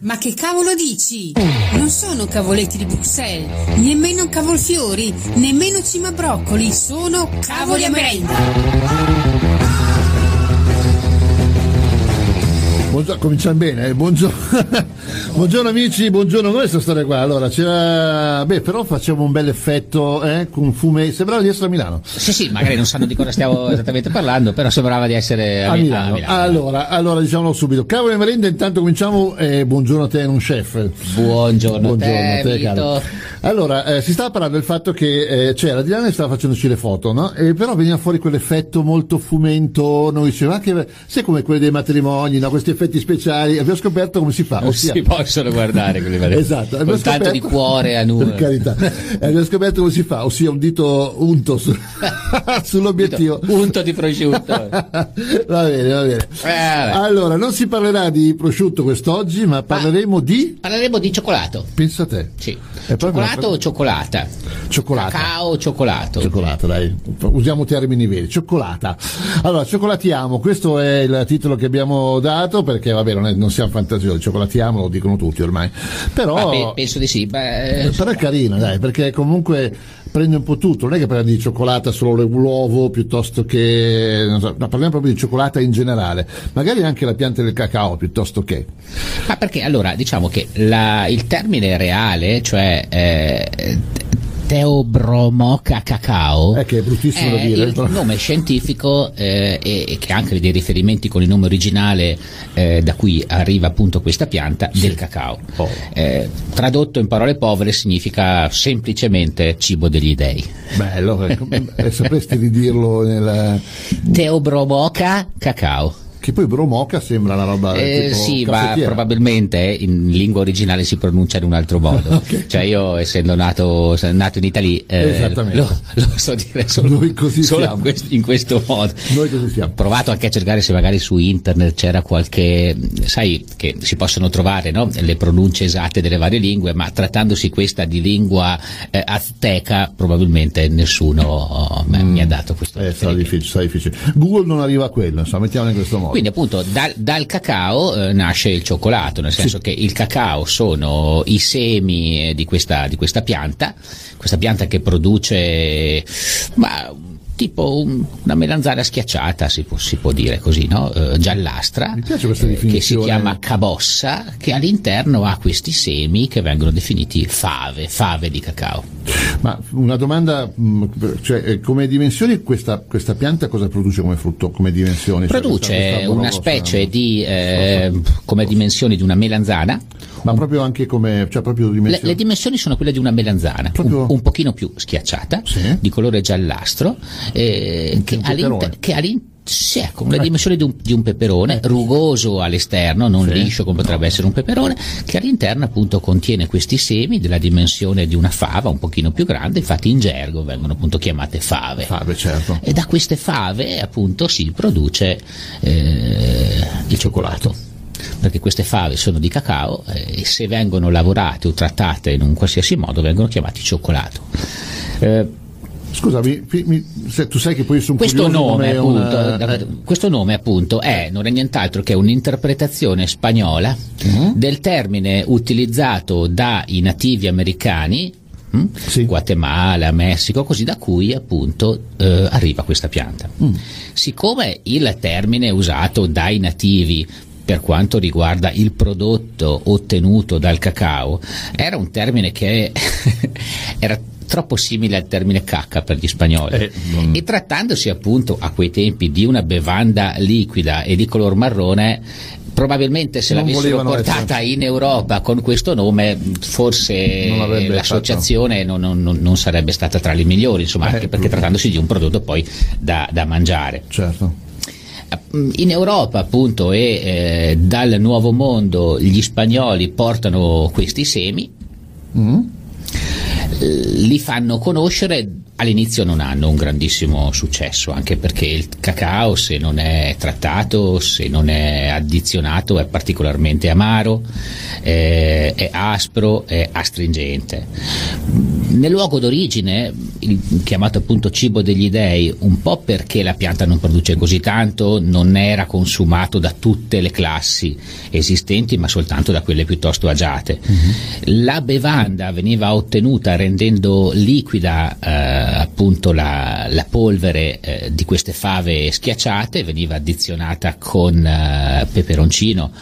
Ma che cavolo dici? Non sono cavoletti di Bruxelles, nemmeno cavolfiori, nemmeno cima broccoli, sono cavoli a merenda. Buongiorno, cominciamo bene, eh? buongiorno. buongiorno amici, buongiorno, come questa storia qua? Allora, c'era, beh, però facciamo un bel effetto, eh, con fume, sembrava di essere a Milano. Sì, sì, magari non sanno di cosa stiamo esattamente parlando, però sembrava di essere a, A Mi- Milano. a Milano. Allora, allora, diciamolo subito. Cavolo e merenda, intanto cominciamo, eh, buongiorno a te, non chef. Buongiorno, te, a Vito. caro. Allora, eh, si stava parlando del fatto che eh, c'era di là e stava facendoci le foto, no? E però veniva fuori quell'effetto molto fumento, noi diceva "Ah, che sai come quelli dei matrimoni, no? Questi effetti speciali, abbiamo scoperto come si fa. Non ossia- si possono guardare quelli. Esatto, con tanto di scoperto- cuore a Per nulla. carità, E abbiamo scoperto come si fa, ossia un dito unto su- sull'obiettivo. Unto di prosciutto. va bene, va bene. Eh. Allora, non si parlerà di prosciutto quest'oggi, ma parleremo di. Parleremo di cioccolato. Pensa a te. Sì. È proprio Cioccolato o cioccolata? Cioccolata. Cacao o cioccolato? Cioccolata, dai, usiamo termini veri. Cioccolata. Allora, cioccolatiamo, questo è il titolo che abbiamo dato perché, vabbè, non, è- non siamo fantasiosi, cioccolatiamo lo dicono tutti ormai. Però. Ah, pe- penso di sì. Beh, Eh, Però è carino, dai, perché comunque prende un po' tutto, non è che parliamo di cioccolata solo l'uovo piuttosto che. so, no, parliamo proprio di cioccolata in generale, magari anche la pianta del cacao piuttosto che. Ma perché allora diciamo che la- il termine reale, cioè eh, Teobromoca cacao, Eh, che è bruttissimo da è dire, il nome scientifico eh, e, e che ha anche dei riferimenti con il nome originale eh, da cui arriva appunto questa pianta del cacao. Oh. Eh, tradotto in parole povere significa semplicemente cibo degli dei. Bello, eh, eh, sapresti ridirlo nel. Teobromoca cacao. Che poi bromoca sembra una roba. Eh, sì, ma probabilmente in lingua originale si pronuncia in un altro modo. Ok. Cioè io essendo nato, nato in Italia eh, lo, lo so dire solo, solo in, questo, modo. Noi così siamo. Ho provato anche a cercare se magari su internet c'era qualche, sai che si possono trovare no? le pronunce esatte delle varie lingue, ma trattandosi questa di lingua eh, azteca probabilmente nessuno oh, me- mi ha dato questo. Eh, sarà difficile, sarà difficile. Google non arriva a quello, insomma, mettiamolo in questo modo. Quindi appunto dal, dal cacao eh, nasce il cioccolato, nel senso che il cacao sono i semi eh, di questa, di questa pianta, questa pianta che produce ma, tipo un- una melanzana schiacciata, si può, si può dire così, no? Eh, giallastra, eh, che si chiama cabossa, che all'interno ha questi semi che vengono definiti fave, fave di cacao. Ma una domanda, mh, cioè, eh, come dimensioni questa, questa pianta cosa produce come frutto, come dimensioni? Cioè, Produce questa- questa una specie di, eh, come dimensioni di una melanzana, Ma proprio anche come, cioè proprio Le, dimensioni. le dimensioni sono quelle di una melanzana, Proprio- un, un pochino più schiacciata, Sì. di colore giallastro, eh, che, all'inter- che sì, ecco, le dimensioni di un, di un peperone, rugoso all'esterno, non Sì. liscio come potrebbe essere un peperone, che all'interno appunto contiene questi semi della dimensione di una fava, un pochino più grande, infatti in gergo vengono appunto chiamate fave. Fave, certo. E da queste fave appunto si produce eh, il cioccolato. Perché queste fave sono di cacao eh, e se vengono lavorate o trattate in un qualsiasi modo vengono chiamati cioccolato. Eh, Scusami, mi- se tu sai che poi sono questo nome, come una- appunto, da- eh, questo nome appunto è non è nient'altro che un'interpretazione spagnola Mhm. del termine utilizzato dai nativi americani hm? Sì. Guatemala, Messico, così da cui appunto eh, arriva questa pianta. Mm. Siccome il termine usato dai nativi per quanto riguarda il prodotto ottenuto dal cacao era un termine che era troppo simile al termine cacca per gli spagnoli. Eh, non- e trattandosi appunto a quei tempi di una bevanda liquida e di color marrone probabilmente se Non l'avessero portata in Europa con questo nome forse Non avrebbe l'associazione non- non sarebbe stata tra le migliori insomma Eh, anche perché trattandosi di un prodotto poi da, da mangiare. Certo. In Europa appunto e eh, dal nuovo mondo gli spagnoli portano questi semi Mm? eh, li fanno conoscere all'inizio non hanno un grandissimo successo anche perché il cacao se non è trattato se non è addizionato è particolarmente amaro eh, è aspro è astringente nel luogo d'origine, il, chiamato appunto cibo degli dei, un po' perché la pianta non produce così tanto, non era consumato da tutte le classi esistenti, ma soltanto da quelle piuttosto agiate. Uh-huh. La bevanda veniva ottenuta rendendo liquida eh, appunto la, la polvere eh, di queste fave schiacciate, veniva addizionata con eh, peperoncino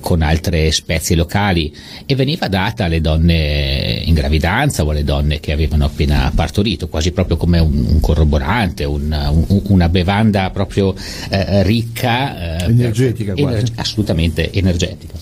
con altre spezie locali e veniva data alle donne in gravidanza o alle donne che avevano appena partorito, quasi proprio come un, un corroborante, un, un, una bevanda proprio eh, ricca. Eh, energetica, per, ener- assolutamente energetica.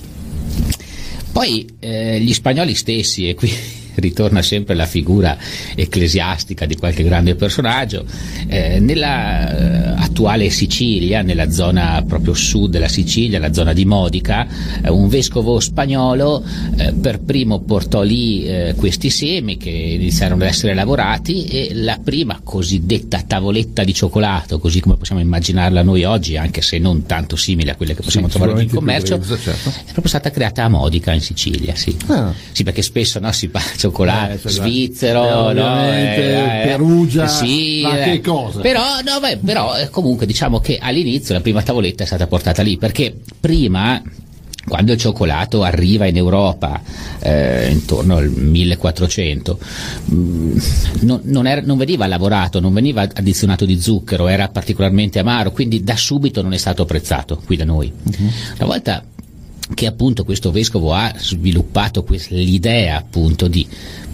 Poi eh, gli spagnoli stessi, e qui ritorna sempre la figura ecclesiastica di qualche grande personaggio. Eh, nella eh, attuale Sicilia, nella zona proprio sud della Sicilia, la zona di Modica, eh, un vescovo spagnolo eh, per primo portò lì eh, questi semi che iniziarono ad essere lavorati e la prima cosiddetta tavoletta di cioccolato, così come possiamo immaginarla noi oggi, anche se non tanto simile a quelle che possiamo sì, trovare in commercio, grezza, certo. è proprio stata creata a Modica in Sicilia. Sì, ah. sì perché spesso no, si parla cioccolato eh, svizzero, eh, no, eh, Perugia, sì, ma che cosa? Però, no, beh, però comunque diciamo che all'inizio la prima tavoletta è stata portata lì perché prima quando il cioccolato arriva in Europa eh, intorno al 1400 mh, mm, non, non, era, non, veniva lavorato, non veniva addizionato di zucchero, era particolarmente amaro, quindi da subito non è stato apprezzato qui da noi. Uh-huh. Una volta che appunto questo vescovo ha sviluppato l'idea appunto di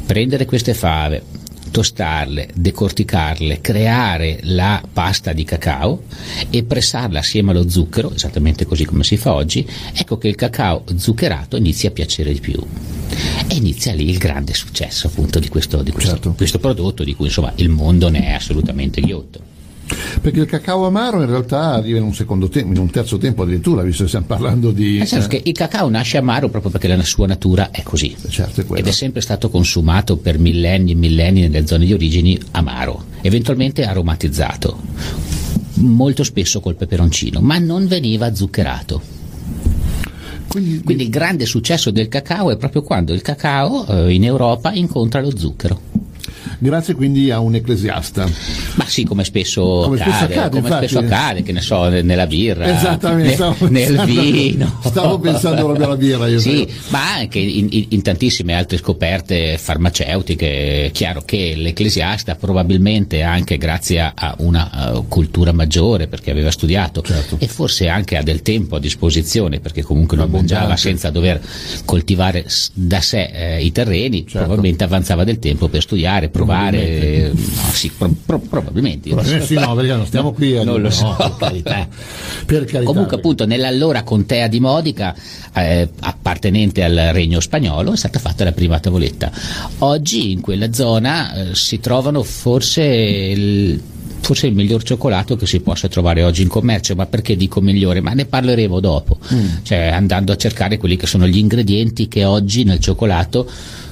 prendere queste fave, tostarle, decorticarle, creare la pasta di cacao e pressarla assieme allo zucchero, esattamente così come si fa oggi, ecco che il cacao zuccherato inizia a piacere di più. E inizia lì il grande successo appunto di questo, di questo, certo. questo prodotto di cui insomma il mondo ne è assolutamente ghiotto. Perché il cacao amaro in realtà arriva in un secondo tempo, in un terzo tempo addirittura, visto che stiamo parlando di. Nel senso eh. che il cacao nasce amaro proprio perché la sua natura è così. Certo, è ed è sempre stato consumato per millenni e millenni nelle zone di origini amaro, eventualmente aromatizzato, molto spesso col peperoncino, ma non veniva zuccherato. Quindi, Quindi, il grande successo del cacao è proprio quando il cacao eh, in Europa incontra lo zucchero grazie quindi a un ecclesiasta. Ma sì, come spesso come accade, spesso accade, come spesso accade che ne so, nella birra, Esattamente, ne, nel vino. Stavo pensando proprio alla birra io. Sì, ma anche in, in, tantissime altre scoperte farmaceutiche, è chiaro che l'ecclesiasta probabilmente anche grazie a una uh, cultura maggiore perché aveva studiato certo. e forse anche ha del tempo a disposizione perché comunque non mangiava senza dover coltivare da sé eh, i terreni, certo. probabilmente avanzava del tempo per studiare, provare no, sì, pro, pro, probabilmente. probabilmente sì, no, perché non stiamo qui a non lo so. No, per carità. Per carità Comunque, appunto, nell'allora contea di Modica, eh, appartenente al regno spagnolo, è stata fatta la prima tavoletta. Oggi in quella zona eh, si trovano forse il, forse il miglior cioccolato che si possa trovare oggi in commercio, ma perché dico migliore? Ma ne parleremo dopo, mm. cioè andando a cercare quelli che sono gli ingredienti che oggi nel cioccolato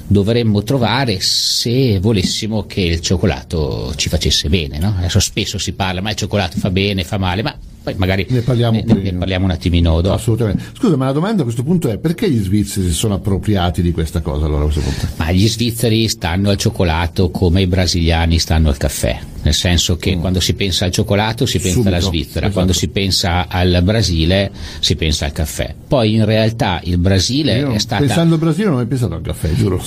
dovremmo trovare se volessimo che il cioccolato ci facesse bene. No? Adesso spesso si parla, ma il cioccolato fa bene, fa male, ma poi magari ne parliamo, ne, ne parliamo un attimino dopo. Assolutamente. Scusa, ma la domanda a questo punto è perché gli svizzeri si sono appropriati di questa cosa allora a questo punto? Ma gli svizzeri stanno al cioccolato come i brasiliani stanno al caffè, nel senso che mm. quando si pensa al cioccolato si pensa Subito, alla Svizzera, esatto. quando si pensa al Brasile si pensa al caffè. Poi in realtà il Brasile Io, è stato... Pensando al Brasile non ho mai pensato al caffè, giuro.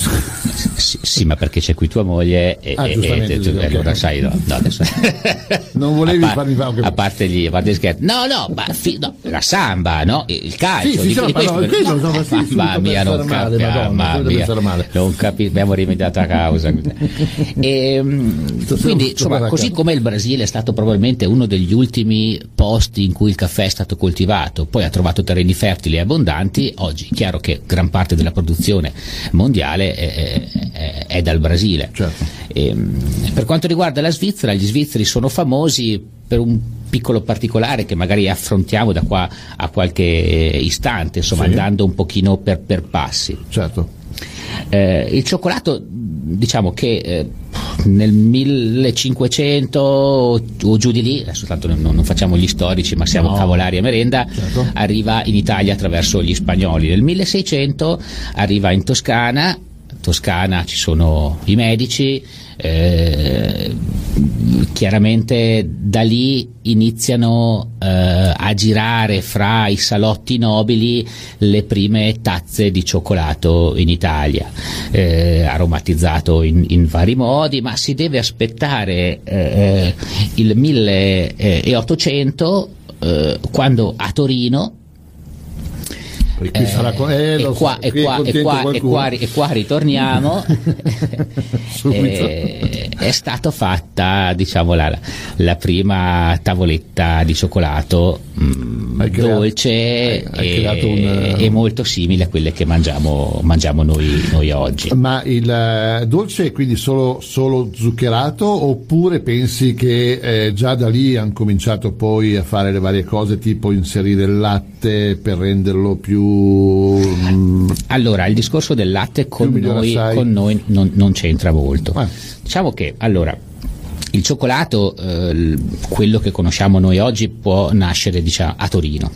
Sì, sì, ma perché c'è qui tua moglie e, ah, e, e tu, okay. allora sai, no, no adesso... non volevi par- farmi fare... A parte gli, a parte scherzi. No, no, ma fi- no, la samba, no? il calcio. Sì, sì, di, sì, di questo, no, questo no, no, sì, mamma mia, non capiamo, non capi- abbiamo rimediato a causa. e, ehm, quindi, insomma, così come il Brasile è stato probabilmente uno degli ultimi posti in cui il caffè è stato coltivato, poi ha trovato terreni fertili e abbondanti, oggi è chiaro che gran parte della produzione mondiale è, è, è dal Brasile. Certo. E, ehm, per quanto riguarda la Svizzera, gli svizzeri sono famosi per un piccolo particolare che magari affrontiamo da qua a qualche istante, insomma sì. andando un pochino per, per passi. Certo. Eh, il cioccolato, diciamo che eh, nel 1500 o giù di lì, adesso tanto non, non facciamo gli storici ma siamo no. cavolari a merenda, certo. arriva in Italia attraverso gli spagnoli. Nel 1600 arriva in Toscana Toscana ci sono i medici, eh, chiaramente da lì iniziano eh, a girare fra i salotti nobili le prime tazze di cioccolato in Italia, eh, aromatizzato in, in, vari modi, ma si deve aspettare eh, il 1800 eh, quando a Torino qui sarà, eh, e, qua, so, e, qua, e, qua, e, qua, e, qua, ritorniamo. Eh, è stata fatta diciamo la, la, prima tavoletta di cioccolato mh, mm, dolce hai, hai un, e, molto simile a quelle che mangiamo, mangiamo noi, noi, oggi. Ma il eh, dolce è quindi solo, solo zuccherato oppure pensi che eh, già da lì hanno cominciato poi a fare le varie cose tipo inserire il latte per renderlo più allora, il discorso del latte con noi, con noi non, non, c'entra molto. Ah. Diciamo che allora il cioccolato, eh, quello che conosciamo noi oggi, può nascere diciamo, a Torino.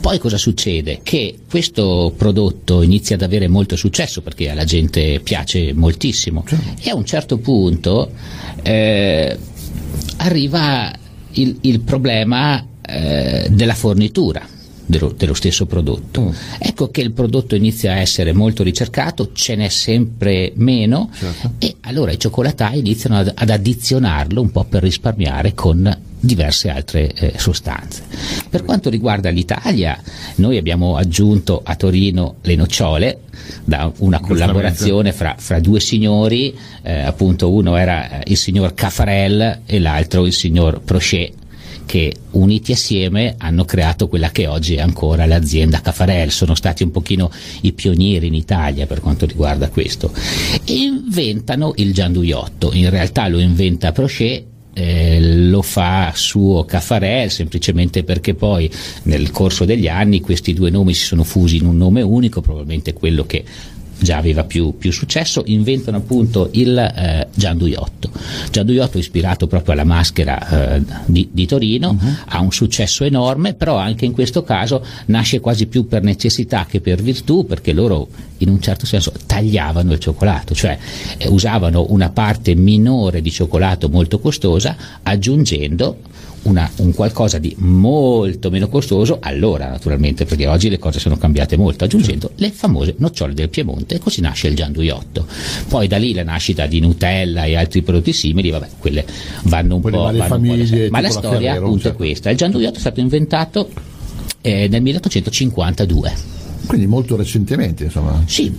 Poi cosa succede? Che questo prodotto inizia ad avere molto successo perché alla gente piace moltissimo certo. e a un certo punto eh, arriva il, il problema eh, della fornitura dello, dello stesso prodotto. Mm. Ecco che il prodotto inizia a essere molto ricercato, ce n'è sempre meno certo. e allora i cioccolatai iniziano ad, ad, addizionarlo un po' per risparmiare con diverse altre eh, sostanze. Per quanto riguarda l'Italia, noi abbiamo aggiunto a Torino le nocciole da una collaborazione fra, fra due signori, eh, appunto uno era il signor Caffarel e l'altro il signor Prochet che uniti assieme hanno creato quella che oggi è ancora l'azienda Cafarel, sono stati un pochino i pionieri in Italia per quanto riguarda questo. E inventano il gianduiotto, in realtà lo inventa Prochet eh, lo fa suo Caffarel semplicemente perché poi nel corso degli anni questi due nomi si sono fusi in un nome unico, probabilmente quello che già aveva più, più successo, inventano appunto il eh, Gianduiotto. Gianduiotto ispirato proprio alla maschera eh, di, di, Torino, uh-huh. ha un successo enorme, però anche in questo caso nasce quasi più per necessità che per virtù, perché loro in un certo senso tagliavano il cioccolato, cioè eh, usavano una parte minore di cioccolato molto costosa aggiungendo una, un qualcosa di molto meno costoso, allora naturalmente, perché oggi le cose sono cambiate molto, aggiungendo le famose nocciole del Piemonte e così nasce il gianduiotto. Poi da lì la nascita di Nutella e altri prodotti simili, vabbè, quelle vanno un quelle po'... Vanno famiglie, un po ma la storia Ferrero, appunto certo. è questa. Il gianduiotto è stato inventato eh, nel 1852 quindi molto recentemente, insomma. Sì,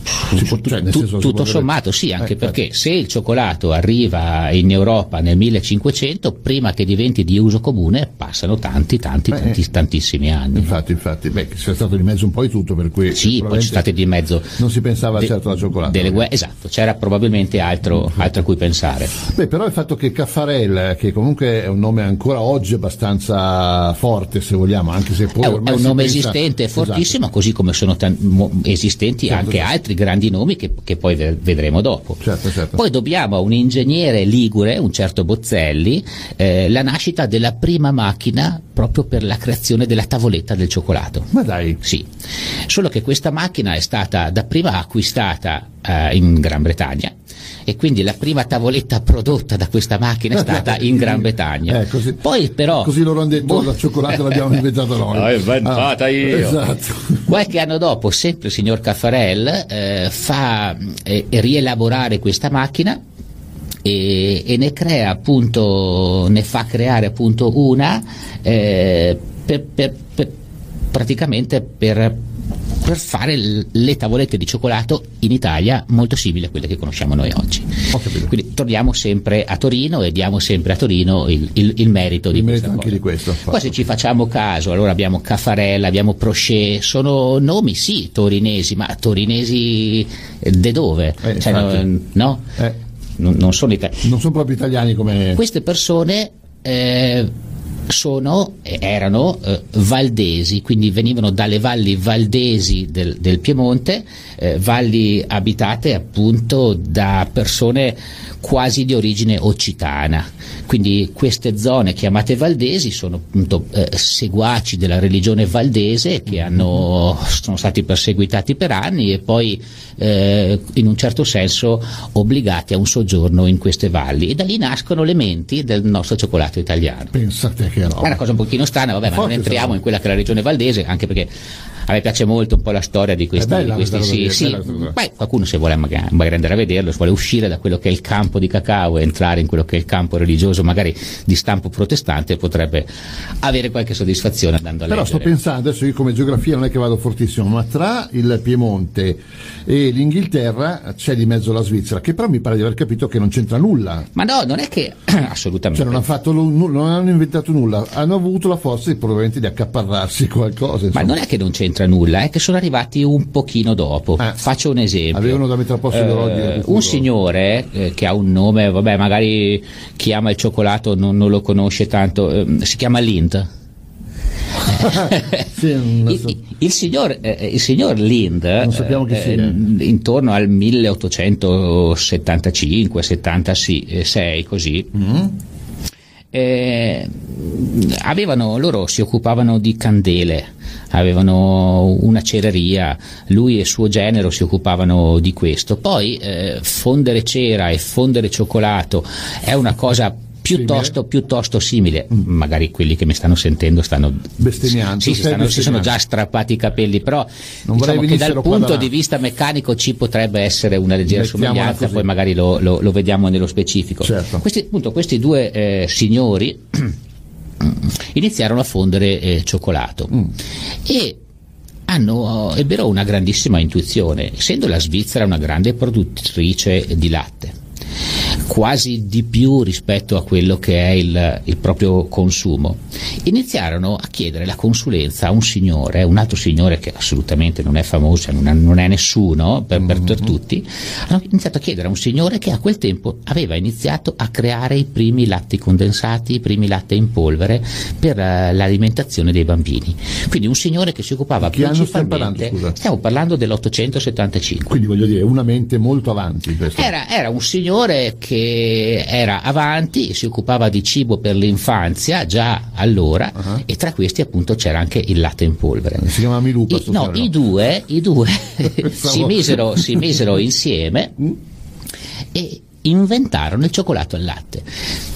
può, cioè, tu, tutto sommato sì, anche eh, perché eh. se il cioccolato arriva in Europa nel 1500, prima che diventi di uso comune passano tanti, tanti, beh, tanti tantissimi anni. Infatti, infatti, beh, c'è stato di mezzo un po' di tutto, per cui... Sì, poi c'è stato di mezzo... Non si pensava de, certo alla cioccolata. Gue- esatto, c'era probabilmente altro, altro, a cui pensare. Beh, però il fatto che Caffarel, che comunque è un nome ancora oggi abbastanza forte, se vogliamo, anche se poi... È, è un nome pensa... esistente, fortissimo, esatto. così come sono esistenti certo, anche certo. altri grandi nomi che, che, poi vedremo dopo. Certo, certo. Poi dobbiamo a un ingegnere ligure, un certo Bozzelli, eh, la nascita della prima macchina proprio per la creazione della tavoletta del cioccolato. Ma dai. Sì. Solo che questa macchina è stata dapprima acquistata eh, in Gran Bretagna e quindi la prima tavoletta prodotta da questa macchina è stata in Gran Bretagna. Eh, così, Poi però così loro hanno detto boh, la cioccolata l'abbiamo inventata noi. L'ho inventata ah, io. Esatto. Qualche anno dopo, sempre il signor Caffarel eh, fa eh, rielaborare questa macchina e, e, ne crea appunto, ne fa creare appunto una eh, per, per, per, praticamente per per fare le tavolette di cioccolato in Italia molto simili a quelle che conosciamo noi oggi. Quindi torniamo sempre a Torino e diamo sempre a Torino il, il, il merito, il di, merito questa di questo. Poi se ci facciamo caso, allora abbiamo Caffarella, abbiamo Prochet, sono nomi sì torinesi, ma torinesi de dove? Eh, cioè, no? no? Eh. Non, non, sono italiani. Non sono proprio italiani come... Queste persone... Eh, sono, erano eh, valdesi, quindi venivano dalle valli valdesi del, del Piemonte, eh, valli abitate appunto da persone quasi di origine occitana. Quindi queste zone chiamate valdesi sono appunto eh, seguaci della religione valdese che hanno, sono stati perseguitati per anni e poi eh, in un certo senso obbligati a un soggiorno in queste valli e da lì nascono le menti del nostro cioccolato italiano. Pensate che roba. È una cosa un pochino strana, vabbè, ma non entriamo in quella che è la regione valdese, anche perché a me piace molto un po' la storia di questi, bella di questi sì, sì. Poi qualcuno se vuole magari, magari, andare a vederlo, se vuole uscire da quello che è il campo di cacao e entrare in quello che è il campo religioso, magari di stampo protestante, potrebbe avere qualche soddisfazione andando a Però leggere. sto pensando, adesso io come geografia non è che vado fortissimo, ma tra il Piemonte e l'Inghilterra c'è di mezzo la Svizzera, che però mi pare di aver capito che non c'entra nulla. Ma no, non è che assolutamente. Cioè non, hanno fatto, non hanno inventato nulla, hanno avuto la forza di, probabilmente di accaparrarsi qualcosa. Insomma. Ma non è che non c'entra nulla, è che sono arrivati un pochino dopo. Eh. Faccio un esempio. Avevano da mettere a posto orologi del Eh, un signore eh, che ha un nome, vabbè, magari chi ama il cioccolato non, non lo conosce tanto, ehm, si chiama Lind. Sì, Il, il signor, eh, il signor Lind, eh, intorno al 1875-76, così, Mm? eh, avevano, loro si occupavano di candele, avevano una cereria, lui e suo genero si occupavano di questo. Poi eh, fondere cera e fondere cioccolato è una cosa piuttosto, piuttosto simile. Magari quelli che mi stanno sentendo stanno Bestemmiando. sì, stanno- si sono già strappati i capelli, però diciamo che dal punto di vista meccanico ci potrebbe essere una leggera Mettiamola somiglianza, così. poi magari lo, lo- lo vediamo nello specifico. Certo. Questi, appunto, questi due eh, signori iniziarono a fondere eh, cioccolato. Mm. e hanno, ebbero una grandissima intuizione, essendo la Svizzera una grande produttrice di latte quasi di più rispetto a quello che è il, il proprio consumo. Iniziarono a chiedere la consulenza a un signore, un altro signore che assolutamente non è famoso, non è, non è nessuno per, per- per tutti, hanno iniziato a chiedere a un signore che a quel tempo aveva iniziato a creare i primi latti condensati, i primi latte in polvere per eh, l'alimentazione dei bambini. Quindi un signore che si occupava Che anno stiamo principalmente, parlando, stiamo parlando dell'875. Quindi voglio dire, una mente molto avanti. Era, era un signore che era avanti, si occupava di cibo per l'infanzia già allora Ah. e tra questi appunto c'era anche il latte in polvere. Si chiama Milupa. I, no, i due, i due si, misero, si misero insieme Mm. e inventarono il cioccolato al latte.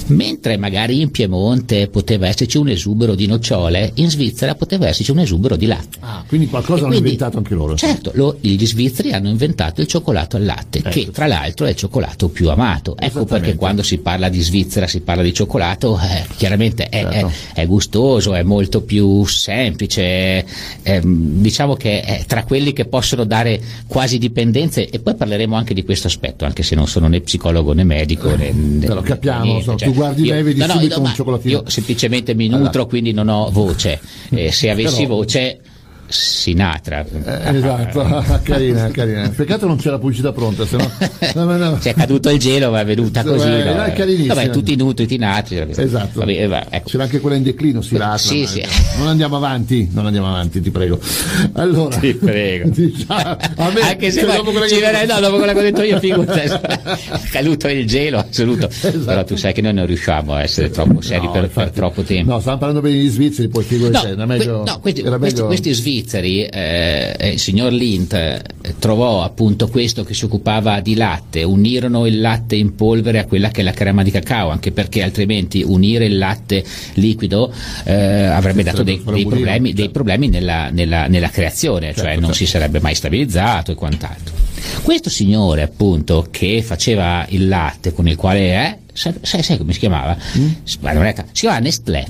Mentre magari in Piemonte poteva esserci un esubero di nocciole, in Svizzera poteva esserci un esubero di latte. Ah, quindi qualcosa E hanno quindi- inventato anche loro. Certo, lo- gli svizzeri hanno inventato il cioccolato al latte, Ecco. che tra l'altro è il cioccolato più amato. Ecco perché quando si parla di Svizzera si parla di cioccolato, eh, chiaramente è, Certo. è- è gustoso, è molto più semplice, è- è, diciamo che è tra quelli che possono dare quasi dipendenze e poi parleremo anche di questo aspetto, anche se non sono né psicologo né medico. Né, né- Però capiamo, niente, insomma, tu guardi me e vedi no, subito no, un cioccolatino. Io semplicemente mi nutro, Allora. quindi non ho voce. Eh, se avessi Però- voce, Sinatra. Eh, esatto, carina, carina. Peccato non c'è la pubblicità pronta, se no. no, no. C'è caduto il gelo, ma è venuta Sì, così. beh, no? è carinissima. Vabbè, tutti nutri, tutti nati. Esatto. Vabbè, eh, va, ecco. C'era anche quella in declino, si lascia. Sì, sì. Non andiamo avanti, non andiamo avanti, ti prego. Allora, Ti prego. diciamo, me, Anche se cioè, dopo quella che- verrei- no, dopo quello che ho detto io, figurati, è caduto il gelo, assoluto. Esatto. Però tu sai che noi non riusciamo a essere troppo seri per, per troppo tempo. No, stavamo parlando bene degli svizzeri, poi figurati No, era meglio, que- no, questi, era questi- meglio- questi svizzeri, eh, eh, il signor Lint eh, trovò appunto questo che si occupava di latte, unirono il latte in polvere a quella che è la crema di cacao, anche perché altrimenti unire il latte liquido eh, avrebbe dato dei, dei problemi, certo. dei problemi nella, nella- nella creazione, cioè Certo, non certo. si sarebbe mai stabilizzato e quant'altro. Questo signore appunto che faceva il latte con il quale è, sai, sai- come si chiamava? Mm? Si chiamava Nestlé.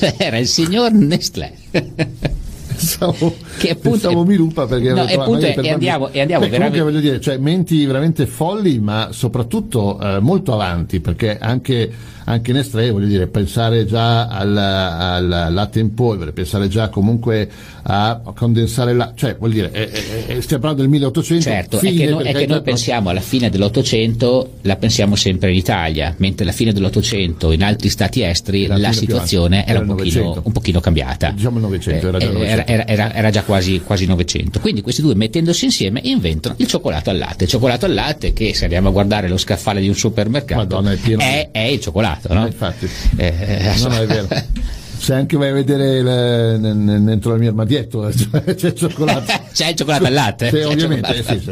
Era il signor Nestlé. Pensavo, Che appunto pensavo è- Milupa perché No, e appunto per e andiamo- e andiamo Beh, veramente- voglio dire, cioè menti veramente folli, ma soprattutto eh, molto avanti, perché anche, anche Nestlé, voglio dire, pensare già al, al latte in polvere, pensare già comunque a condensare la... cioè vuol dire, è, è, è, stiamo parlando del 1800. Certo, è che, no, è che noi pensiamo alla fine dell'Ottocento, la pensiamo sempre in Italia, mentre alla fine dell'Ottocento in altri stati esteri la, la situazione era, un pochino, un pochino, cambiata. Diciamo il Novecento, era già, eh, era, era, era già quasi, quasi 900. Quindi questi due mettendosi insieme inventano il cioccolato al latte. Il cioccolato al latte che se andiamo a guardare lo scaffale di un supermercato Madonna, è, è, il cioccolato, no? Eh, infatti. Eh, no, è vero. se anche vai a vedere il, dentro il mio armadietto c'è il cioccolato c'è il cioccolato al latte sì, ovviamente sì, sì.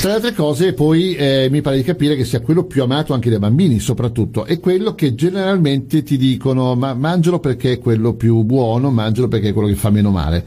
tra le altre cose poi eh, mi pare di capire che sia quello più amato anche dai bambini soprattutto è quello che generalmente ti dicono ma mangialo perché è quello più buono mangialo perché è quello che fa meno male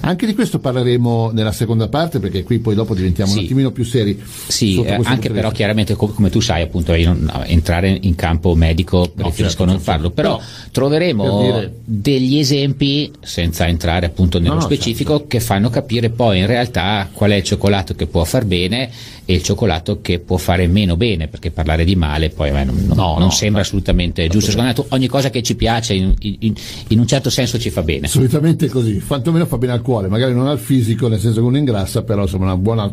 anche di questo parleremo nella seconda parte perché qui poi dopo diventiamo sì. un attimino più seri sì eh, anche però chiaramente com- come tu sai appunto entrare in campo medico no, preferisco certo, non certo. farlo però, però troveremo dire... degli esempi, senza entrare appunto nello no, specifico, certo. che fanno capire poi in realtà qual è il cioccolato che può far bene e il cioccolato che può fare meno bene, perché parlare di male poi me non, no, non sembra assolutamente giusto. Secondo me ogni cosa che ci piace in, in, in, un certo senso ci fa bene. Solitamente così, quantomeno fa bene al cuore, magari non al fisico, nel senso che uno ingrassa, però insomma una buona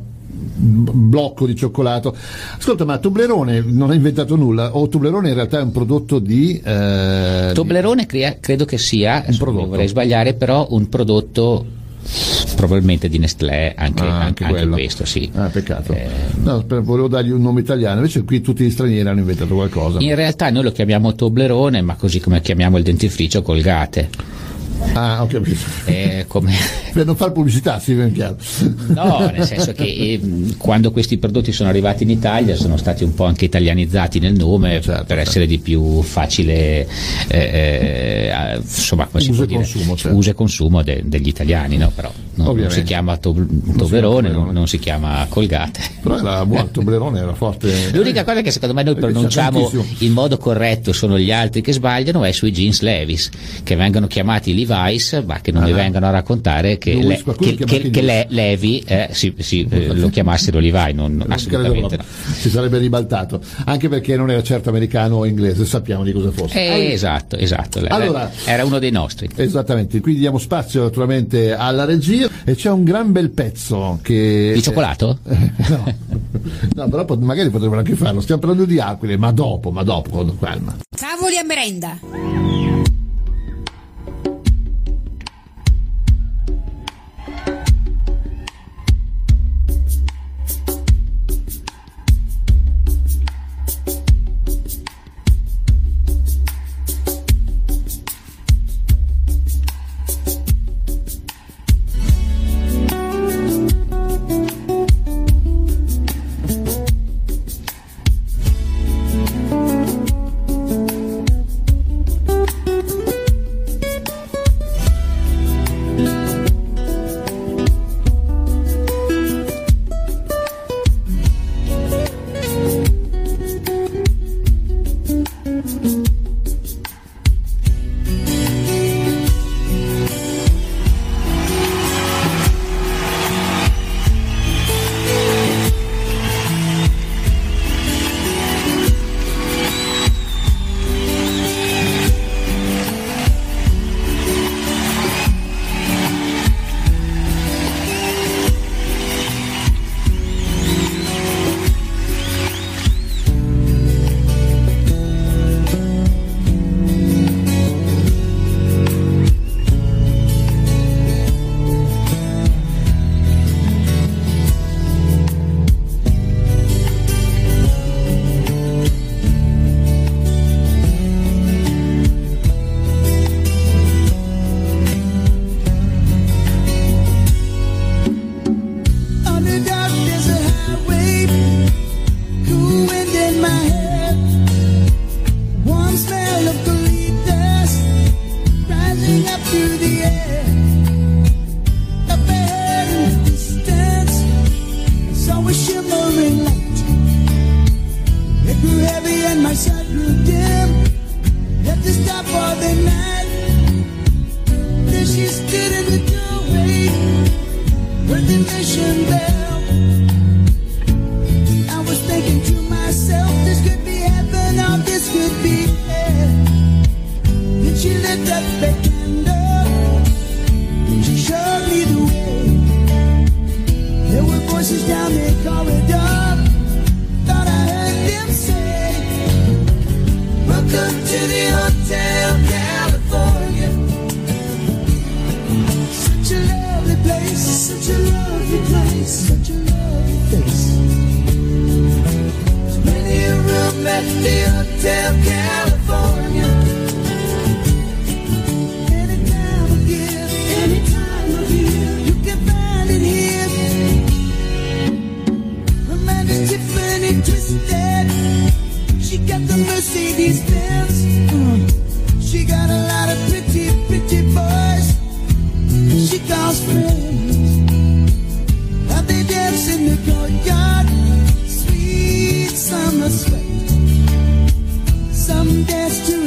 blocco di cioccolato. Ascolta, ma Toblerone non ha inventato nulla? O Toblerone in realtà è un prodotto di... Eh, Toblerone crea, credo che sia, un prodotto. vorrei sbagliare, però un prodotto probabilmente di Nestlé anche, ah, anche, anche questo sì. Ah, peccato. Eh, no, volevo dargli un nome italiano invece qui tutti gli stranieri hanno inventato qualcosa. In realtà noi lo chiamiamo Toblerone ma così come chiamiamo il dentifricio Colgate Ah, ho capito. Eh. Per non fare pubblicità, si vede chiaro. No, nel senso che eh, quando questi prodotti sono arrivati in Italia sono stati un po' anche italianizzati nel nome certo, per certo. essere di più facile eh, eh insomma, come uso, e consumo, certo. uso e consumo de, degli italiani, no? però non, non, si chiama to- Toblerone, non, non, si chiama Colgate. Però era buono, Toblerone era forte. L'unica cosa che secondo me noi pronunciamo in modo corretto sono gli altri che sbagliano è sui jeans Levis, che vengono chiamati Levi's, ma che non ah, mi vengano a raccontare che, le, che, che, che le, Levi eh, si, si, eh, lo chiamassero Levi, non, assolutamente no. Si sarebbe ribaltato, anche perché non era certo americano o inglese, sappiamo di cosa fosse. Eh, allora, esatto, esatto. Allora, era uno dei nostri. Esattamente, quindi diamo spazio naturalmente alla regia e c'è un gran bel pezzo che... Di cioccolato? no. no, però magari potrebbero anche farlo. Stiamo parlando di aquile, ma dopo, ma dopo, con calma. Cavoli a merenda. some respect, some.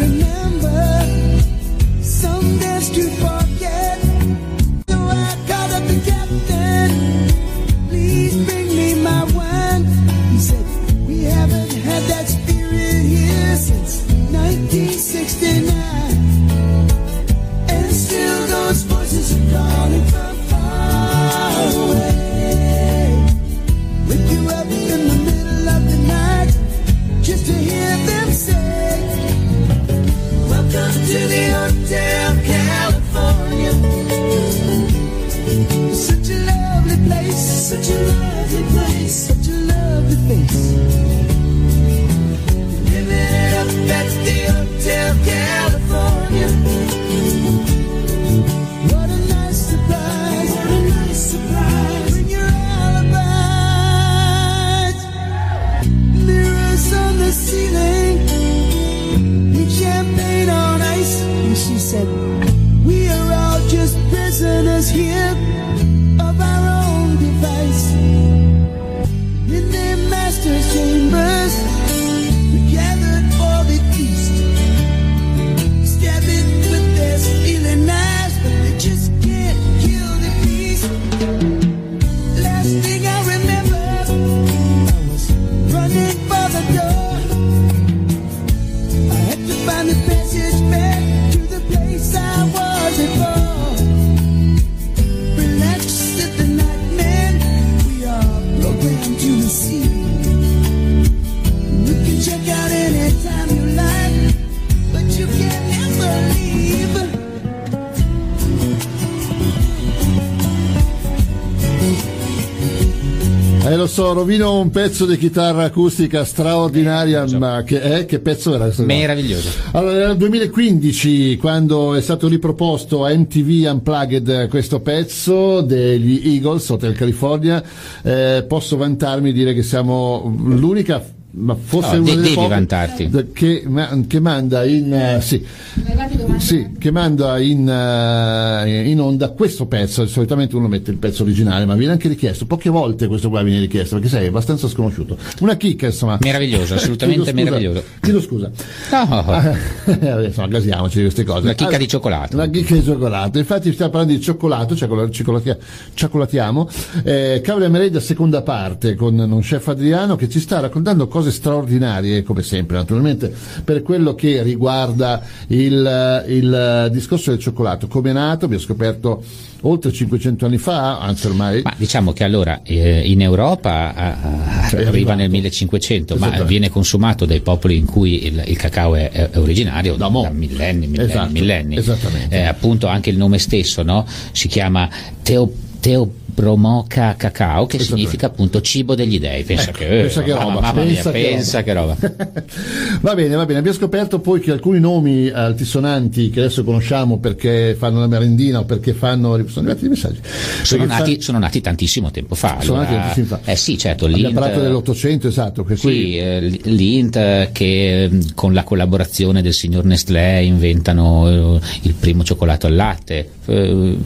Eh rovino un pezzo di chitarra acustica straordinaria, ma che, eh, che pezzo era? Meraviglioso. Allora, nel 2015, quando è stato riproposto a MTV Unplugged questo pezzo degli Eagles, Hotel California, eh, posso vantarmi e dire che siamo l'unica ma forse No, una de- delle devi vantarti. che, ma- che manda in eh, sì, sì, che manda in, eh, in onda questo pezzo solitamente uno mette il pezzo originale ma viene anche richiesto poche volte questo qua viene richiesto perché sei abbastanza sconosciuto una chicca insomma Meraviglioso, assolutamente scusa, meraviglioso. chiedo scusa No, insomma, gasiamoci di queste cose. Una chicca Allora, di cioccolato. Una chicca di cioccolato. Infatti, stiamo parlando di cioccolato, cioccolato- cioccolatia- cioccolatiamo. Eh, Cavoli a Merenda, seconda parte, con non chef Adriano, che ci sta raccontando cose straordinarie, come sempre, naturalmente, per quello che riguarda il, il discorso del cioccolato. Come è nato, abbiamo scoperto oltre 500 anni fa, anzi ormai. Ma diciamo che allora eh, in Europa ah, ah, Cioè, arriva nel 1500, ma viene consumato dai popoli in cui il, il cacao è, è- originario Da mo'. millenni, millenni, Esatto, millenni. esattamente. Eh, appunto anche il nome stesso no? si chiama Teo, Teobromoca cacao, che Esattamente. significa appunto cibo degli dei. Pensa Ecco, che, pensa che roba, mamma mia, pensa che pensa che roba. va bene, va bene. Abbiamo scoperto poi che alcuni nomi altisonanti che adesso conosciamo perché fanno la merendina o perché fanno. Sono arrivati dei messaggi. Sono nati, fa- sono nati tantissimo tempo fa. sono allora- nati tantissimo fa. Eh sì, certo, Abbiamo l'Int- parlato dell'Ottocento, esatto. Che qui Sì, eh, l- l'Int eh, che eh, con la collaborazione del signor Nestlé inventano eh, il primo cioccolato al latte. Eh,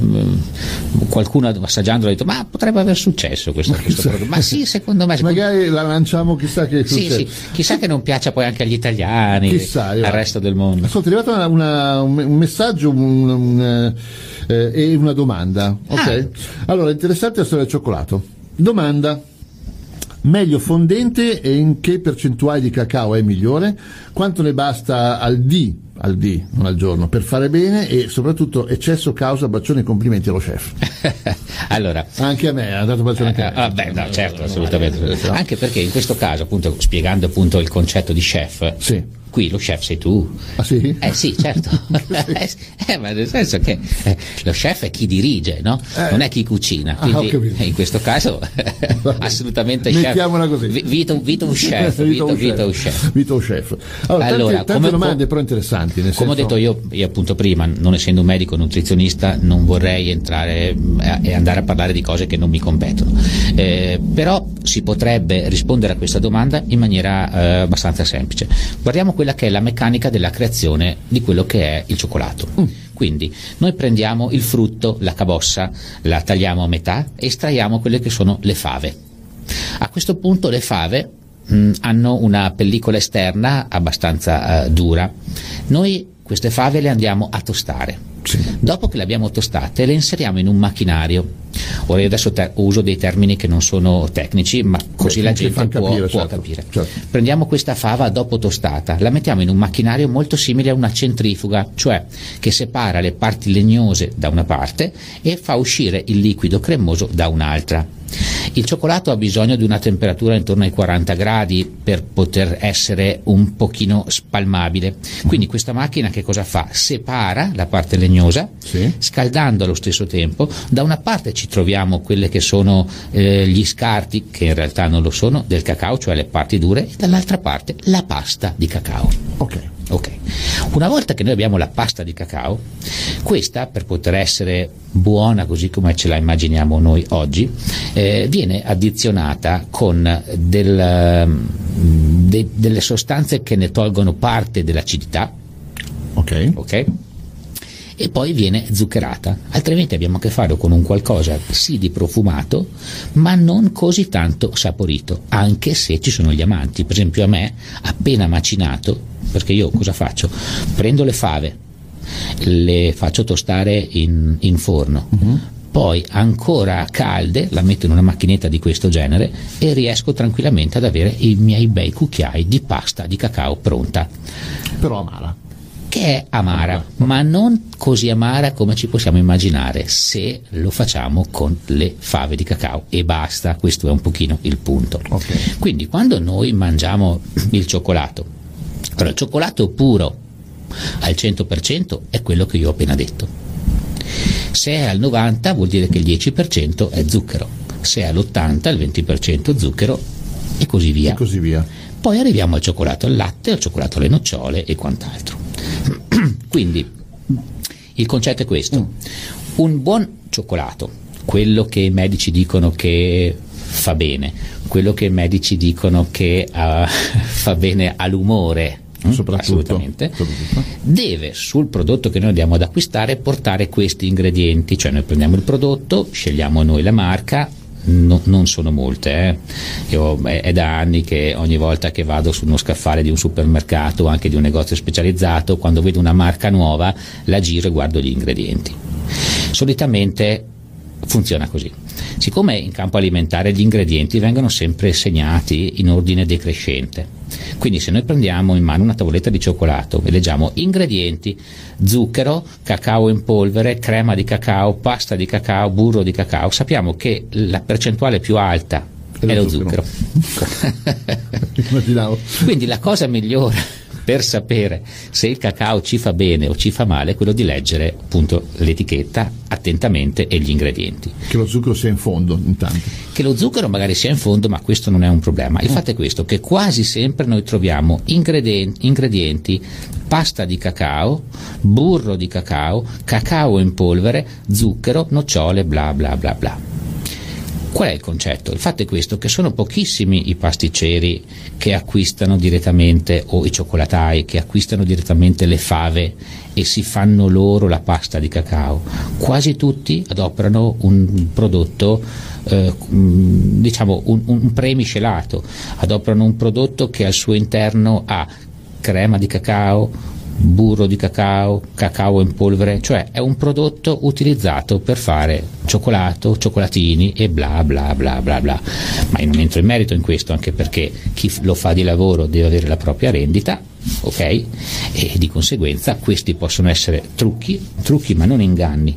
qualcuno assaggiandolo ha detto ma potrebbe aver successo questo, questo. Ma sì, secondo me... secondo- magari la lanciamo, chissà che Sì, sì, chissà che non piaccia poi anche agli italiani, Chissà, al resto del mondo. Ascolta, è arrivato una- una- un, messaggio un- un, eh, e una domanda. Ok? Allora, interessante la storia del cioccolato. Domanda. Meglio fondente e in che percentuale di cacao è migliore? Quanto ne basta al D, al D, non al giorno, per fare bene e soprattutto eccesso causa bacioni e complimenti allo chef. allora, Anche a me, ha dato bacione anche a me. Ah, beh, no, certo, assolutamente. Anche perché in questo caso, appunto, spiegando appunto il concetto di chef, Sì. qui lo chef sei tu. Ah sì? Eh sì, certo. Eh, ma nel senso che eh, lo chef è chi dirige, no? Eh. Non è chi cucina. Ah, Quindi eh, in questo caso assolutamente chef. Mettiamola così. Vi- Vito, Vito un chef, Vito Vito, un chef. Vito un chef. Allora, Allora, tante, tante come- domande però interessanti. Nel Come ho senso- detto io, io appunto prima, non essendo un medico nutrizionista, non vorrei entrare mm, a- e andare a parlare di cose che non mi competono. Eh, però si potrebbe rispondere a questa domanda in maniera eh, abbastanza semplice. Guardiamo quella che è la meccanica della creazione di quello che è il cioccolato. Quindi noi prendiamo il frutto, la cabossa, la tagliamo a metà e estraiamo quelle che sono le fave. A questo punto le fave mh, hanno una pellicola esterna abbastanza eh, dura. Noi queste fave le andiamo a tostare. Dopo che le abbiamo tostate le inseriamo in un macchinario. Ora io adesso te- uso dei termini che non sono tecnici, ma così Beh, la gente può, capire, può certo, capire. certo. Prendiamo questa fava dopo tostata, la mettiamo in un macchinario molto simile a una centrifuga, cioè che separa le parti legnose da una parte e fa uscire il liquido cremoso da un'altra. Il cioccolato ha bisogno di una temperatura intorno ai 40 gradi per poter essere un pochino spalmabile. Quindi questa macchina che cosa fa? Separa la parte legnosa, Sì. scaldando allo stesso tempo. Da una parte ci troviamo quelle che sono eh, gli scarti, che in realtà non lo sono, del cacao, cioè le parti dure, e dall'altra parte la pasta di cacao. Ok. Ok. Una volta che noi abbiamo la pasta di cacao, questa per poter essere buona così come ce la immaginiamo noi oggi, eh, viene addizionata con del, de- delle sostanze che ne tolgono parte dell'acidità, Ok. ok? E poi viene zuccherata, altrimenti abbiamo a che fare con un qualcosa sì di profumato, ma non così tanto saporito, anche se ci sono gli amanti. Per esempio a me, appena macinato, perché io cosa faccio? Prendo le fave, le faccio tostare in, in forno, poi ancora calde la metto in una macchinetta di questo genere e riesco tranquillamente ad avere i miei bei cucchiai di pasta di cacao pronta Però amara. Che è amara, ma non così amara come ci possiamo immaginare se lo facciamo con le fave di cacao e basta, questo è un pochino il punto. Ok. Quindi quando noi mangiamo il cioccolato, allora il cioccolato puro al 100% è quello che io ho appena detto. Se è al 90 vuol dire che il 10% è zucchero, se è all'80 il 20% zucchero e così via. E così via. Poi arriviamo al cioccolato al latte, al cioccolato alle nocciole e quant'altro. Quindi il concetto è questo. Un buon cioccolato, quello che i medici dicono che fa bene, quello che i medici dicono che ah, fa bene all'umore, mm, Soprattutto. assolutamente, Soprattutto. deve sul prodotto che noi andiamo ad acquistare portare questi ingredienti, cioè noi prendiamo il prodotto, scegliamo noi la marca, no- non sono molte, eh. Io- è, è da anni che ogni volta che vado su uno scaffale di un supermercato o anche di un negozio specializzato, quando vedo una marca nuova la giro e guardo gli ingredienti. Solitamente funziona così. Siccome in campo alimentare gli ingredienti vengono sempre segnati in ordine decrescente, quindi se noi prendiamo in mano una tavoletta di cioccolato e leggiamo ingredienti, zucchero, cacao in polvere, crema di cacao, pasta di cacao, burro di cacao, sappiamo che la percentuale più alta È è lo zucchero. zucchero. Immaginavo. Quindi la cosa migliore per sapere se il cacao ci fa bene o ci fa male è quello di leggere appunto l'etichetta attentamente e gli ingredienti. Che lo zucchero sia in fondo, intanto. Che lo zucchero magari sia in fondo, ma questo non è un problema. Il fatto è questo, che quasi sempre noi troviamo ingredienti, ingredienti pasta di cacao, burro di cacao, cacao in polvere, zucchero, nocciole, bla bla bla bla. Qual è il concetto? Il fatto è questo, che sono pochissimi i pasticceri che acquistano direttamente o i cioccolatai che acquistano direttamente le fave e si fanno loro la pasta di cacao. Quasi tutti adoperano un prodotto, eh, mh, diciamo un, un premiscelato, adoperano un prodotto che al suo interno ha crema di cacao, burro di cacao, cacao in polvere, cioè è un prodotto utilizzato per fare cioccolato, cioccolatini e bla bla bla bla bla. Ma io non entro in merito in questo anche perché chi lo fa di lavoro deve avere la propria rendita ok? E di conseguenza questi possono essere trucchi, trucchi ma non inganni,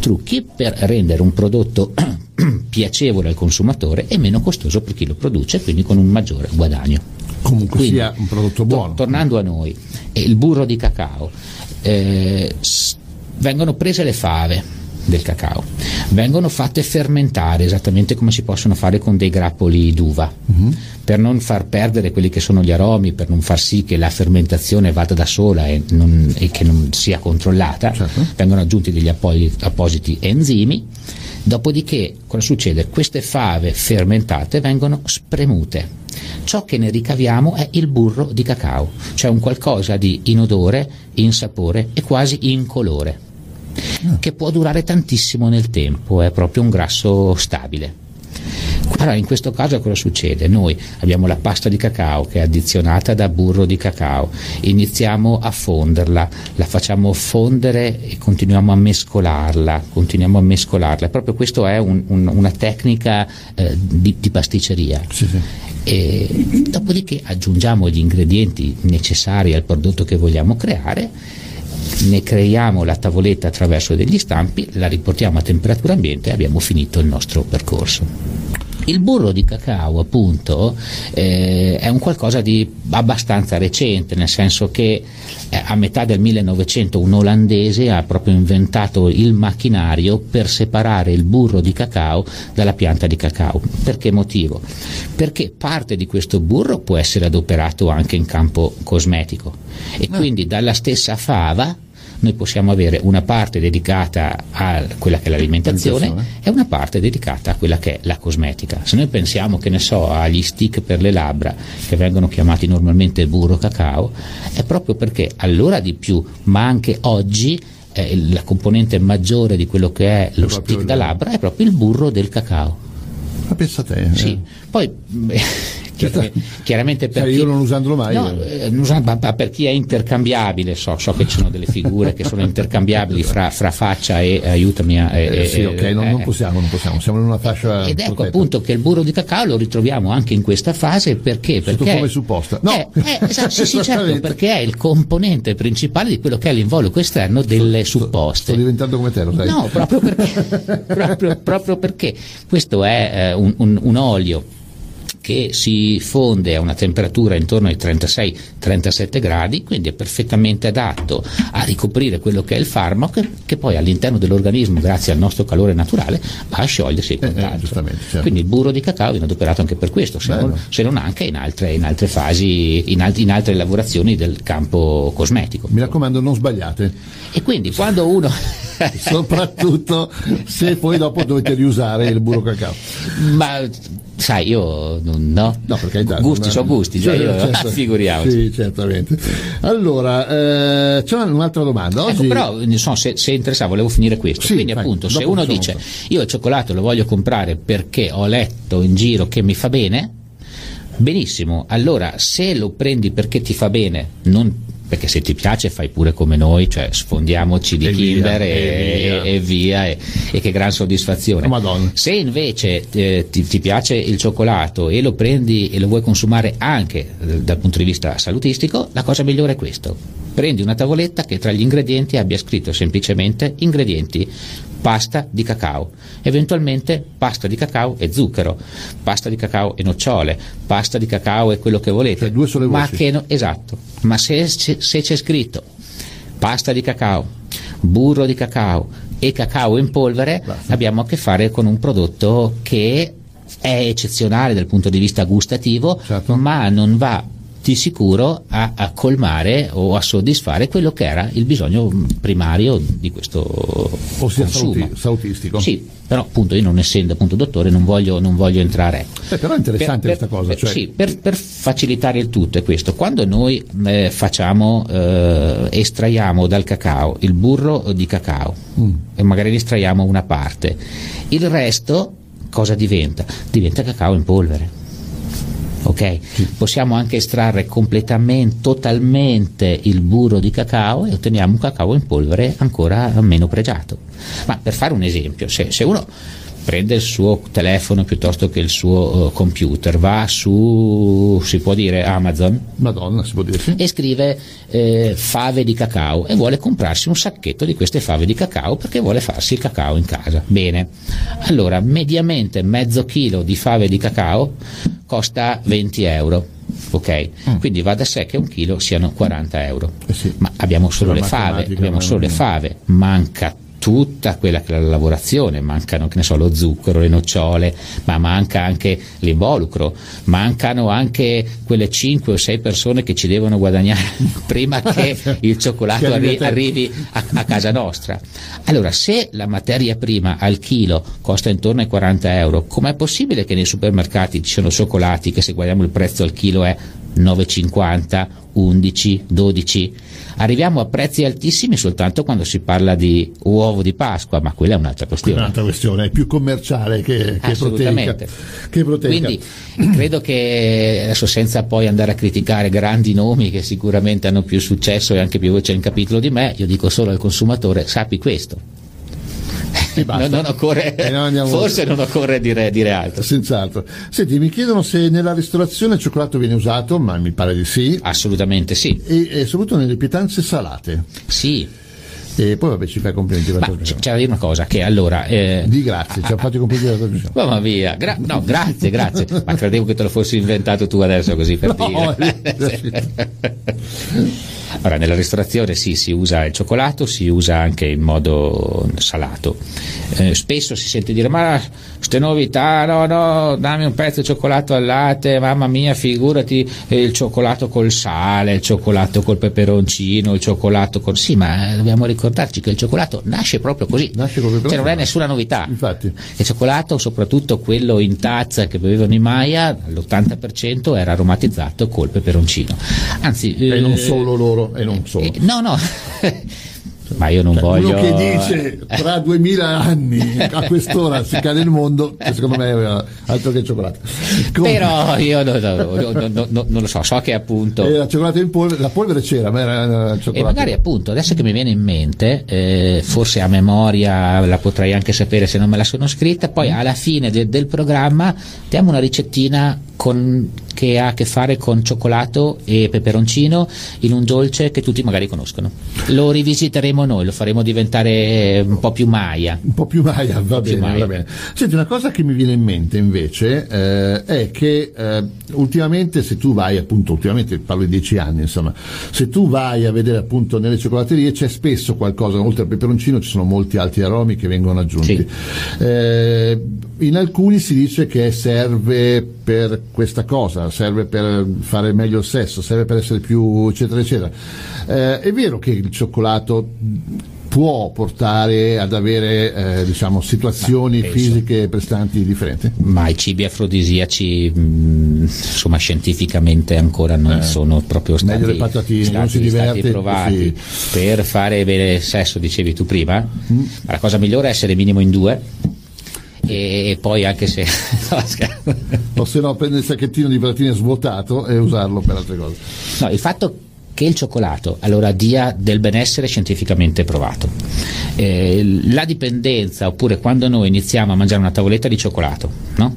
trucchi per rendere un prodotto piacevole al consumatore e meno costoso per chi lo produce, quindi con un maggiore guadagno. Comunque Quindi, sia un prodotto buono. to- tornando a noi, il burro di cacao, eh, s- vengono prese le fave del cacao, vengono fatte fermentare esattamente come si possono fare con dei grappoli d'uva, per non far perdere quelli che sono gli aromi, per non far sì che la fermentazione vada da sola e, non- e che non sia controllata, Certo. vengono aggiunti degli appo- appositi enzimi. Dopodiché, cosa succede? Queste fave fermentate vengono spremute. Ciò che ne ricaviamo è il burro di cacao, cioè un qualcosa di inodore, insapore e quasi incolore, che può durare tantissimo nel tempo, è proprio un grasso stabile. Allora, in questo caso cosa succede? Noi abbiamo la pasta di cacao che è addizionata da burro di cacao, iniziamo a fonderla, la facciamo fondere e continuiamo a mescolarla, continuiamo a mescolarla. Proprio questa è un- un- una tecnica eh, di, di pasticceria. Sì, sì. E dopodiché aggiungiamo gli ingredienti necessari al prodotto che vogliamo creare, ne creiamo la tavoletta attraverso degli stampi, la riportiamo a temperatura ambiente e abbiamo finito il nostro percorso. Il burro di cacao, appunto, eh, è un qualcosa di abbastanza recente, nel senso che eh, a metà del 1900 un olandese ha proprio inventato il macchinario per separare il burro di cacao dalla pianta di cacao. Per che motivo? Perché parte di questo burro può essere adoperato anche in campo cosmetico e quindi dalla stessa fava noi possiamo avere una parte dedicata a quella che è l'alimentazione Alimentazione. e una parte dedicata a quella che è la cosmetica. Se noi pensiamo, che ne so, agli stick per le labbra, che vengono chiamati normalmente burro cacao, è proprio perché allora di più, ma anche oggi, eh, la componente maggiore di quello che è lo proprio stick da labbra è proprio il burro del cacao. Ma pensa te. eh. Sì. Poi chiaramente, chiaramente per Cioè, chi- io non usandolo mai. No, eh. eh, non usa- ma- per chi è intercambiabile, so, so che ci sono delle figure che sono intercambiabili fra, fra faccia e aiutami a. Eh, eh, sì, eh, ok, non, non eh, possiamo, non possiamo, siamo in una fascia ed ecco protetta. appunto che il burro di cacao lo ritroviamo anche in questa fase perché? Perché di supposta. No. Eh, eh, esatto, sì, sì, certo, perché è il componente principale di quello che è l'involucro esterno delle supposte. Sto diventando come te, lo sai? No, proprio perché, proprio, proprio perché questo è eh, un, un- un olio che si fonde a una temperatura intorno ai 36-37 gradi, quindi è perfettamente adatto a ricoprire quello che è il farmaco che poi all'interno dell'organismo, grazie al nostro calore naturale, va a sciogliersi Eh, eh, certo. Quindi il burro di cacao viene adoperato anche per questo, se non, se non anche in altre, in altre fasi, in, alt- in altre lavorazioni del campo cosmetico. Mi raccomando, non sbagliate, E quindi quando uno... soprattutto se poi dopo dovete riusare il burro cacao. Ma sai, io non- no, No, per carità, gusti sono gusti, cioè io, certo. figuriamoci. Sì, certamente. Allora, eh, c'è un'altra domanda. Oggi Ecco, però insomma, se, se interessava, volevo finire questo. Sì, Quindi, vai, appunto, se uno dice io il cioccolato lo voglio comprare perché ho letto in giro che mi fa bene, benissimo. Allora, se lo prendi perché ti fa bene, non perché se ti piace fai pure come noi, cioè sfondiamoci di E Kinder via. e- e via, e, e che gran soddisfazione. Madonna. Se invece eh, ti, ti piace il cioccolato e lo prendi e lo vuoi consumare anche eh, dal punto di vista salutistico, la cosa migliore è questo. Prendi una tavoletta che tra gli ingredienti abbia scritto semplicemente ingredienti pasta di cacao, eventualmente pasta di cacao e zucchero, pasta di cacao e nocciole, pasta di cacao e quello che volete. Cioè, due sole ma voci. che no- esatto, ma se, se- se c'è scritto pasta di cacao, burro di cacao e cacao in polvere, Basta. abbiamo a che fare con un prodotto che è eccezionale dal punto di vista gustativo, Certo. ma non va di sicuro a, a colmare o a soddisfare quello che era il bisogno primario di questo ossia consumo. salutistico. Sì, però appunto io non essendo appunto dottore non voglio, non voglio entrare. Eh, però è interessante Per- questa per- cosa. per- Cioè, sì, per, per facilitare il tutto è questo. Quando noi eh, facciamo, eh, estraiamo dal cacao il burro di cacao Mm. e magari ne estraiamo una parte, il resto cosa diventa? Diventa cacao in polvere. Ok? Possiamo anche estrarre completamente, totalmente il burro di cacao e otteniamo un cacao in polvere ancora meno pregiato. Ma per fare un esempio, se, se uno prende il suo telefono piuttosto che il suo uh, computer, va su, si può dire Amazon, Madonna, si può dire sì. e scrive eh, fave di cacao e vuole comprarsi un sacchetto di queste fave di cacao perché vuole farsi il cacao in casa. Bene, allora mediamente mezzo chilo di fave di cacao costa 20 euro. Ok, quindi va da sé che un chilo siano 40 euro. Eh sì. Ma abbiamo solo le fave, abbiamo solo le fave, manca tutta quella che è la lavorazione, mancano che ne so, lo zucchero, le nocciole, ma manca anche l'involucro, mancano anche quelle 5 o 6 persone che ci devono guadagnare prima che il cioccolato Che arri- arrivi a, a casa nostra. Allora, se la materia prima al chilo costa intorno ai 40 euro, com'è possibile che nei supermercati ci siano cioccolati che se guardiamo il prezzo al chilo è 9,50, 11, 12? Arriviamo a prezzi altissimi soltanto quando si parla di uovo di Pasqua, ma quella è un'altra È questione. un'altra questione, è più commerciale che, che proteica. Che proteica. Quindi credo che adesso senza poi andare a criticare grandi nomi che sicuramente hanno più successo e anche più voce in capitolo di me, io dico solo al consumatore, sappi questo. Non, non occorre, non forse non occorre dire, dire altro. Senz'altro. Senti, mi chiedono se nella ristorazione il cioccolato viene usato, ma mi pare di sì, Assolutamente sì. e, e soprattutto nelle pietanze salate. Sì, E poi vabbè ci fai complimenti per ma la trasmissione. c'è da dire una cosa, che allora... eh, Di grazie, ci ha fatto i complimenti per la trasmissione. Mamma mia, gra- no, grazie, grazie, ma credevo che te lo fossi inventato tu adesso così per No, dire. Ora, nella ristorazione sì, si usa il cioccolato, si usa anche in modo salato. Eh, spesso si sente dire: Ma ste novità, no, no, dammi un pezzo di cioccolato al latte, mamma mia, figurati eh, il cioccolato col sale, il cioccolato col peperoncino, il cioccolato con. Sì, ma eh, dobbiamo ricordarci che il cioccolato nasce proprio così. Nasce peperoncino. Cioè, non è nessuna novità. Infatti. Il cioccolato, soprattutto quello in tazza che bevevano i Maya, l'80% era aromatizzato col peperoncino. Anzi, E eh, non solo loro, e non solo. eh, no, no. Ma io non voglio. Uno che dice tra 2000 anni a quest'ora si cade il mondo, che secondo me è altro che cioccolato. Comunque, Però io no, no, no, no, no, no, non lo so, so che appunto. eh, la cioccolata in polvere, la polvere c'era, ma era eh, cioccolato. E magari appunto, adesso che mi viene in mente, eh, forse a memoria la potrei anche sapere se non me la sono scritta, poi alla fine de- del programma diamo una ricettina con- che ha a che fare con cioccolato e peperoncino in un dolce che tutti magari conoscono. Lo rivisiteremo noi, lo faremo diventare un po' più maia. un po' più maia, va bene, maia. va bene. Senti, una cosa che mi viene in mente invece eh, è che eh, ultimamente se tu vai, appunto, ultimamente parlo di dieci anni, insomma, se tu vai a vedere appunto nelle cioccolaterie c'è spesso qualcosa, oltre al peperoncino ci sono molti altri aromi che vengono aggiunti. Sì. Eh, in alcuni si dice che serve per questa cosa, serve per fare meglio il sesso, serve per essere più eccetera eccetera. Eh, è vero che il cioccolato può portare ad avere eh, diciamo situazioni penso. fisiche prestanti differenti? Ma i cibi afrodisiaci, mh, insomma, scientificamente ancora non sono proprio stati, Eh, meglio le patatine, stati- non si stati diverte, provati per fare bene sesso, dicevi tu prima. Mm. La cosa migliore è essere minimo in due. E poi anche se no. O se no prendere il sacchettino di patatine svuotato e usarlo per altre cose. No, il fatto che il cioccolato allora dia del benessere scientificamente provato. Eh, la dipendenza, oppure quando noi iniziamo a mangiare una tavoletta di cioccolato, no?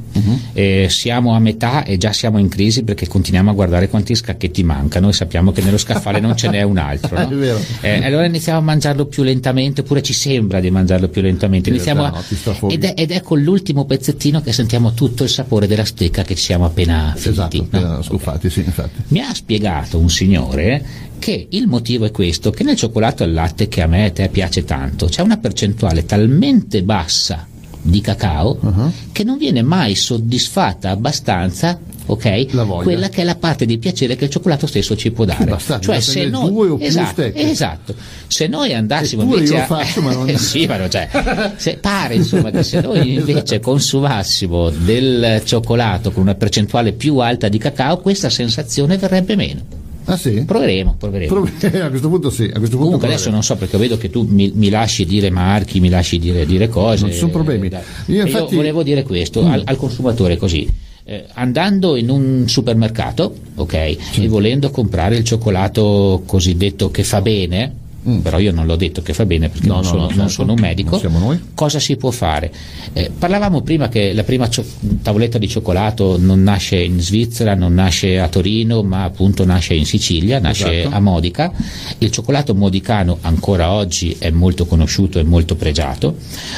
Eh, siamo a metà e già siamo in crisi perché continuiamo a guardare quanti scacchetti mancano e sappiamo che nello scaffale non ce n'è un altro. no? Eh, allora iniziamo a mangiarlo più lentamente, oppure ci sembra di mangiarlo più lentamente. In Iniziamo a- ed, è, ed con l'ultimo pezzettino che sentiamo tutto il sapore della stecca che ci siamo appena finiti. Esatto, no? appena scuffati, sì, infatti. Mi ha spiegato un signore che il motivo è questo, che nel cioccolato al latte che a me e a te piace tanto c'è una percentuale talmente bassa di cacao Uh-huh. che non viene mai soddisfatta abbastanza ok? Quella che è la parte di piacere che il cioccolato stesso ci può dare. basta, cioè, se noi, due o più esatto, stecche. esatto. se noi andassimo Eppure invece io a... faccio, ma non- sì, ma non c'è. Se- pare insomma che se noi invece consumassimo del cioccolato con una percentuale più alta di cacao, questa sensazione verrebbe meno. Ah sì? Proveremo, proveremo. Prov- a questo punto sì, a questo punto Comunque adesso proveremo. non so perché vedo che tu mi, mi lasci dire marchi, mi lasci dire, dire cose. Non ci sono problemi. Eh. Io infatti- volevo dire questo al, al consumatore così. eh, andando in un supermercato, ok, e volendo comprare il cioccolato cosiddetto che fa bene, però io non l'ho detto che fa bene perché Mm. No, non, no, sono, no, non certo. sono un medico. Non siamo noi. Cosa si può fare? Eh, parlavamo prima che la prima cio- tavoletta di cioccolato non nasce in Svizzera, non nasce a Torino, ma appunto nasce in Sicilia, nasce Esatto. a Modica. Il cioccolato modicano ancora oggi è molto conosciuto e molto pregiato.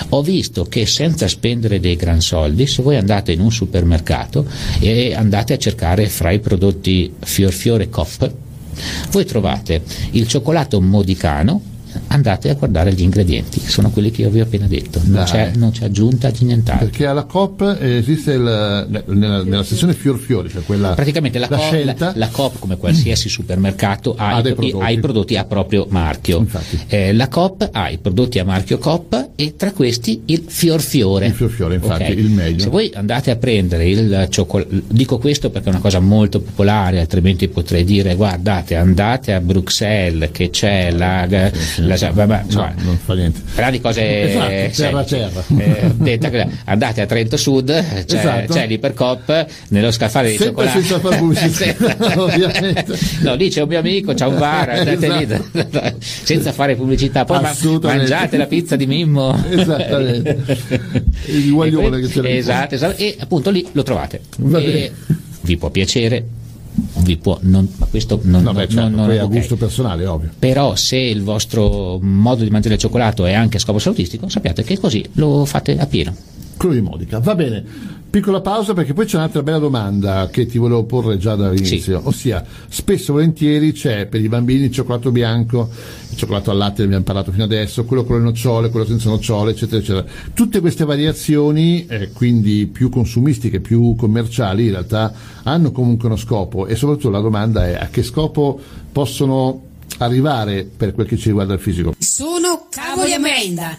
Ho visto che senza spendere dei gran soldi, se voi andate in un supermercato e andate a cercare fra i prodotti Fior Fiore Cop, voi trovate il cioccolato modicano, andate a guardare gli ingredienti, sono quelli che io vi ho appena detto, non c'è, non c'è aggiunta di nient'altro. Perché alla COP esiste il, nella, nella sezione fior fiori, cioè quella Praticamente la, la Co- scelta. la- la Coop, come qualsiasi supermercato, ha, Ha i, prodotti. ha i prodotti a proprio marchio. Eh, la Coop ha i prodotti a marchio Coop e tra questi il Fior Fiore. Il Fior Fiore, infatti, Ok? il meglio. Se voi andate a prendere il cioccolato, dico questo perché è una cosa molto popolare, altrimenti potrei dire guardate, andate a Bruxelles che c'è la... la- vabbè, insomma, No, non fa niente. Parliamo di cose Esatto, eh, terra. Eh, andate a Trento Sud, c'è, Esatto. c'è l'Ipercop nello scaffale di Sempre cioccolato. senza far pubblicità, Senza- ovviamente. No, lì c'è un mio amico, c'ha un bar, andate lì senza fare pubblicità. Poi mangiate la pizza di Mimmo. Esattamente. Il guaglione E che c'è. Esatto, esatto, e appunto lì lo trovate. Vi può piacere, vi può non, ma questo non, No, beh, non- certo, non- poi a ok. gusto personale, ovvio. Però se il vostro modo di mangiare il cioccolato è anche a scopo salutistico, sappiate che così lo fate a pieno. Quello di Modica. Va bene. Piccola pausa perché poi c'è un'altra bella domanda che ti volevo porre già dall'inizio, ossia spesso e volentieri c'è per i bambini il cioccolato bianco, il cioccolato al latte ne abbiamo parlato fino adesso, quello con le nocciole, quello senza nocciole, eccetera, eccetera. Tutte queste variazioni, eh, quindi più consumistiche, più commerciali, in realtà hanno comunque uno scopo e soprattutto la domanda è a che scopo possono arrivare per quel che ci riguarda il fisico. Sono cavoli a merenda.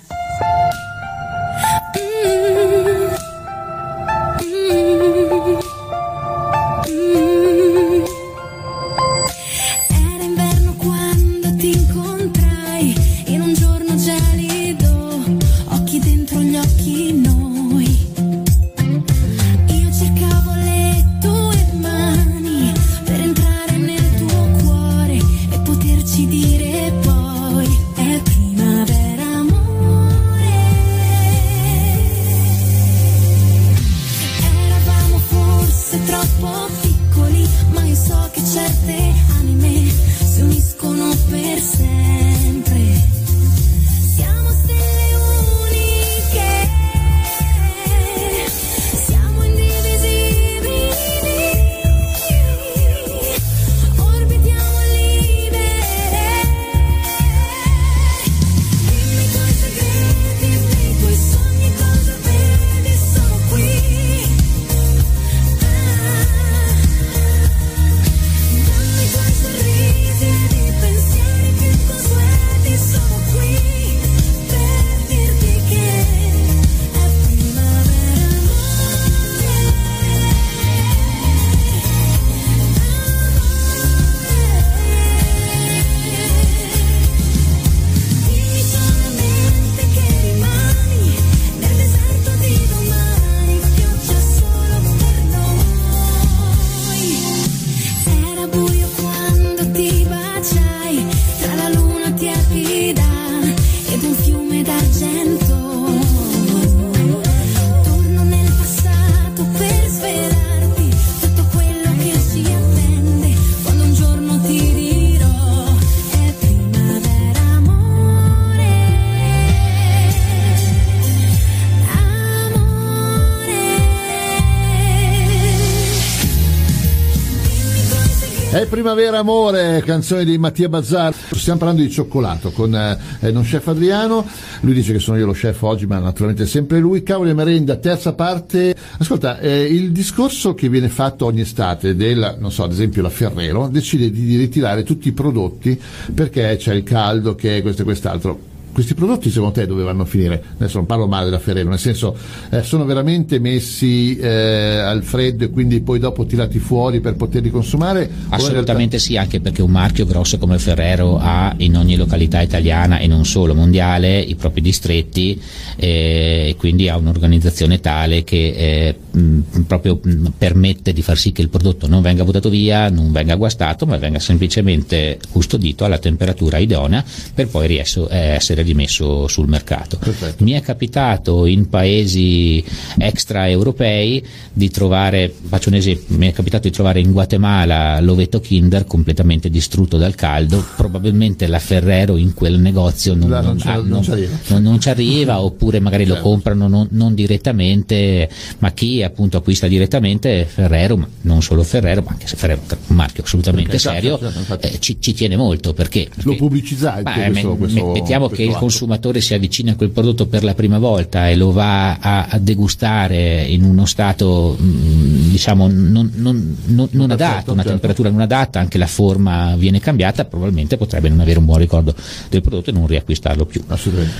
Primavera Amore, canzone di Mattia Bazzar. Stiamo parlando di cioccolato con eh, non chef Adriano. Lui dice che sono io lo chef oggi, ma naturalmente è sempre lui. Cavoli e merenda, terza parte. Ascolta, eh, il discorso che viene fatto ogni estate del, non so, ad esempio la Ferrero, decide di ritirare tutti i prodotti perché c'è il caldo, che è questo e quest'altro. Questi prodotti secondo te dove vanno a finire? Adesso non parlo male della Ferrero, nel senso eh, sono veramente messi eh, al freddo e quindi poi dopo tirati fuori per poterli consumare? Assolutamente sì, anche perché un marchio grosso come Ferrero ha in ogni località italiana e non solo mondiale i propri distretti eh, e quindi ha un'organizzazione tale che eh, mh, proprio mh, permette di far sì che il prodotto non venga buttato via, non venga guastato, ma venga semplicemente custodito alla temperatura idonea per poi riesso- eh, essere rimesso sul mercato. Perfetto. Mi è capitato in paesi extraeuropei di trovare, faccio un esempio, mi è capitato di trovare in Guatemala l'ovetto Kinder completamente distrutto dal caldo, probabilmente la Ferrero in quel negozio non, non non- ci- ah, non ci arriva. oppure magari lo Certo. comprano non, non direttamente, ma chi appunto acquista direttamente Ferrero, ma non solo Ferrero, ma anche se Ferrero è un marchio assolutamente Perché, certo, serio, certo, infatti. eh, ci, ci tiene molto perché, Lo perché- pubblicizza anche Beh, questo- me- questo- me- mettiamo questo che il. Consumatore si avvicina a quel prodotto per la prima volta e lo va a, a degustare in uno stato mh, diciamo non, non- non- non adatto, Perfetto, una certo. temperatura non adatta, anche la forma viene cambiata, probabilmente potrebbe non avere un buon ricordo del prodotto e non riacquistarlo più. Assolutamente.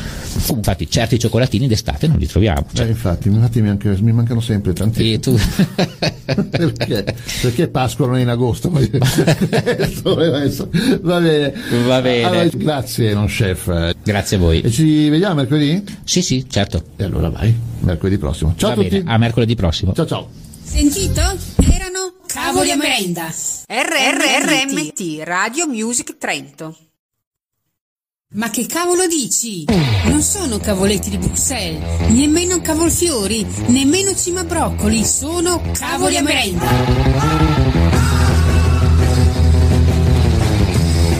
Infatti certi cioccolatini d'estate non li troviamo. Eh, Cioè, infatti, infatti mi, anche- mi mancano sempre tanti. e tu perché? Perché Pasqua non è in agosto? Va bene. Va bene. Allora, grazie, non chef. Grazie a voi. E ci vediamo mercoledì? Sì, sì, certo. E allora vai, mercoledì prossimo. Ciao Va a tutti. bene, a mercoledì prossimo. Ciao ciao. Sentito? Erano cavoli a merenda. RRRMT Radio Music Trento. Ma che cavolo dici? Non sono cavoletti di Bruxelles, nemmeno cavolfiori, nemmeno cimabroccoli, sono cavoli a merenda.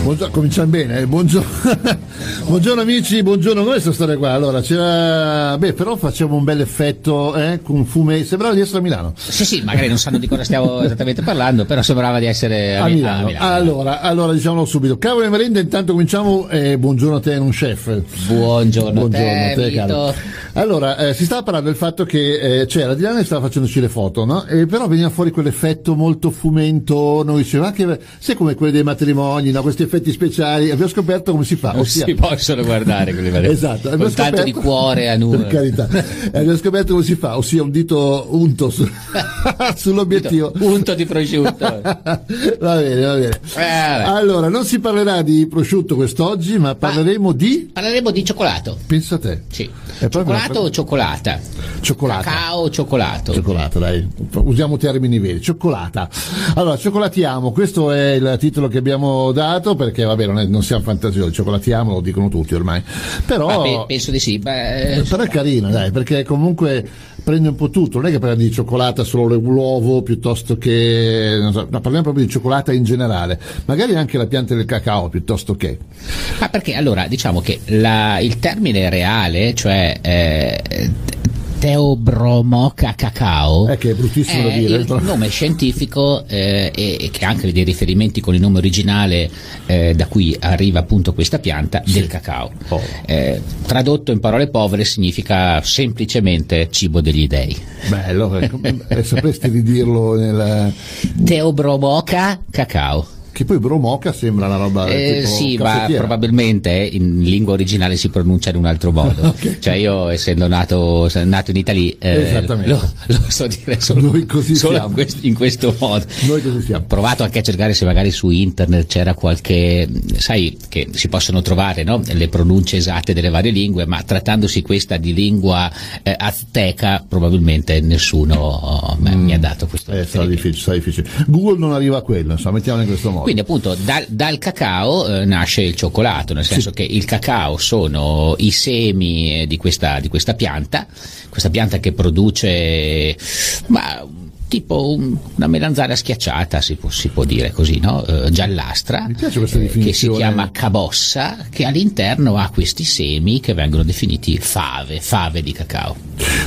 Buongiorno, cominciamo bene, eh, buongiorno. buongiorno amici, buongiorno come questa storia qua. Allora, c'era. Beh, però facciamo un bel effetto, eh, con fume. Sembrava di essere a Milano. Sì, sì, magari non sanno di cosa stiamo esattamente parlando, però sembrava di essere a, A Mi- Milano. a Milano. Allora, allora diciamolo subito. Cavolo e merenda, intanto cominciamo. eh, buongiorno a te, non chef. Buongiorno, Buongiorno te, a te, caro. Allora, eh, si stava parlando del fatto che eh, c'era di là ne stava facendoci le foto, no? E però veniva fuori quell'effetto molto fumento, noi diceva che sai come quelli dei matrimoni, no? Questi effetti speciali, abbiamo scoperto come si fa. Non ossia- si possono guardare quelli vari- Esatto, con tanto di cuore a Per nulla. carità. E abbiamo scoperto come si fa, ossia un dito unto su- sull'obiettivo. Unto di prosciutto. va bene, va bene. Eh. Allora, non si parlerà di prosciutto quest'oggi, ma parleremo di. Parleremo di cioccolato. Pensa a te. Sì. È proprio Cioccolato o cioccolata? Cioccolata. Cacao o cioccolato? Cioccolata, dai, usiamo termini veri. Cioccolata. Allora, cioccolatiamo, questo è il titolo che abbiamo dato perché, vabbè, non, è- non siamo fantasiosi, cioccolatiamo lo dicono tutti ormai. Però, Ma pe- penso di sì. Beh, però è carino, dai, perché comunque prende un po' tutto. Non è che parliamo di cioccolata solo l'uovo piuttosto che. non so, no, parliamo proprio di cioccolata in generale. Magari anche la pianta del cacao piuttosto che. Ma perché allora diciamo che la- il termine reale, cioè eh, Teobromoca cacao, È che è bruttissimo da è dire, il nome scientifico eh, e, e che ha anche dei riferimenti con il nome originale eh, da cui arriva appunto questa pianta del cacao. Oh. Eh, tradotto in parole povere significa semplicemente cibo degli dei. Bello, ecco, eh, sapresti ridirlo nel. Teobromoca cacao. Che poi bromoca sembra una roba. Eh, sì, ma probabilmente in lingua originale si pronuncia in un altro modo. Ok. Cioè io essendo nato, nato in Italia eh, lo, lo so dire solo, Noi così solo in, questo, in questo modo. Noi così siamo. Ho provato anche a cercare se magari su internet c'era qualche, sai che si possono trovare no? le pronunce esatte delle varie lingue, ma trattandosi questa di lingua eh, azteca probabilmente nessuno oh, me- mi ha dato questo Eh, sarà difficile, sarà difficile. Google non arriva a quello, insomma, mettiamolo in questo modo. Quindi appunto dal, dal cacao eh, nasce il cioccolato, nel senso che il cacao sono i semi eh, di questa, di questa pianta, questa pianta che produce ma, tipo un- una melanzana schiacciata, si può, si può dire così, no? Eh, giallastra, Mi piace questa eh, che si chiama cabossa, che all'interno ha questi semi che vengono definiti fave, fave di cacao.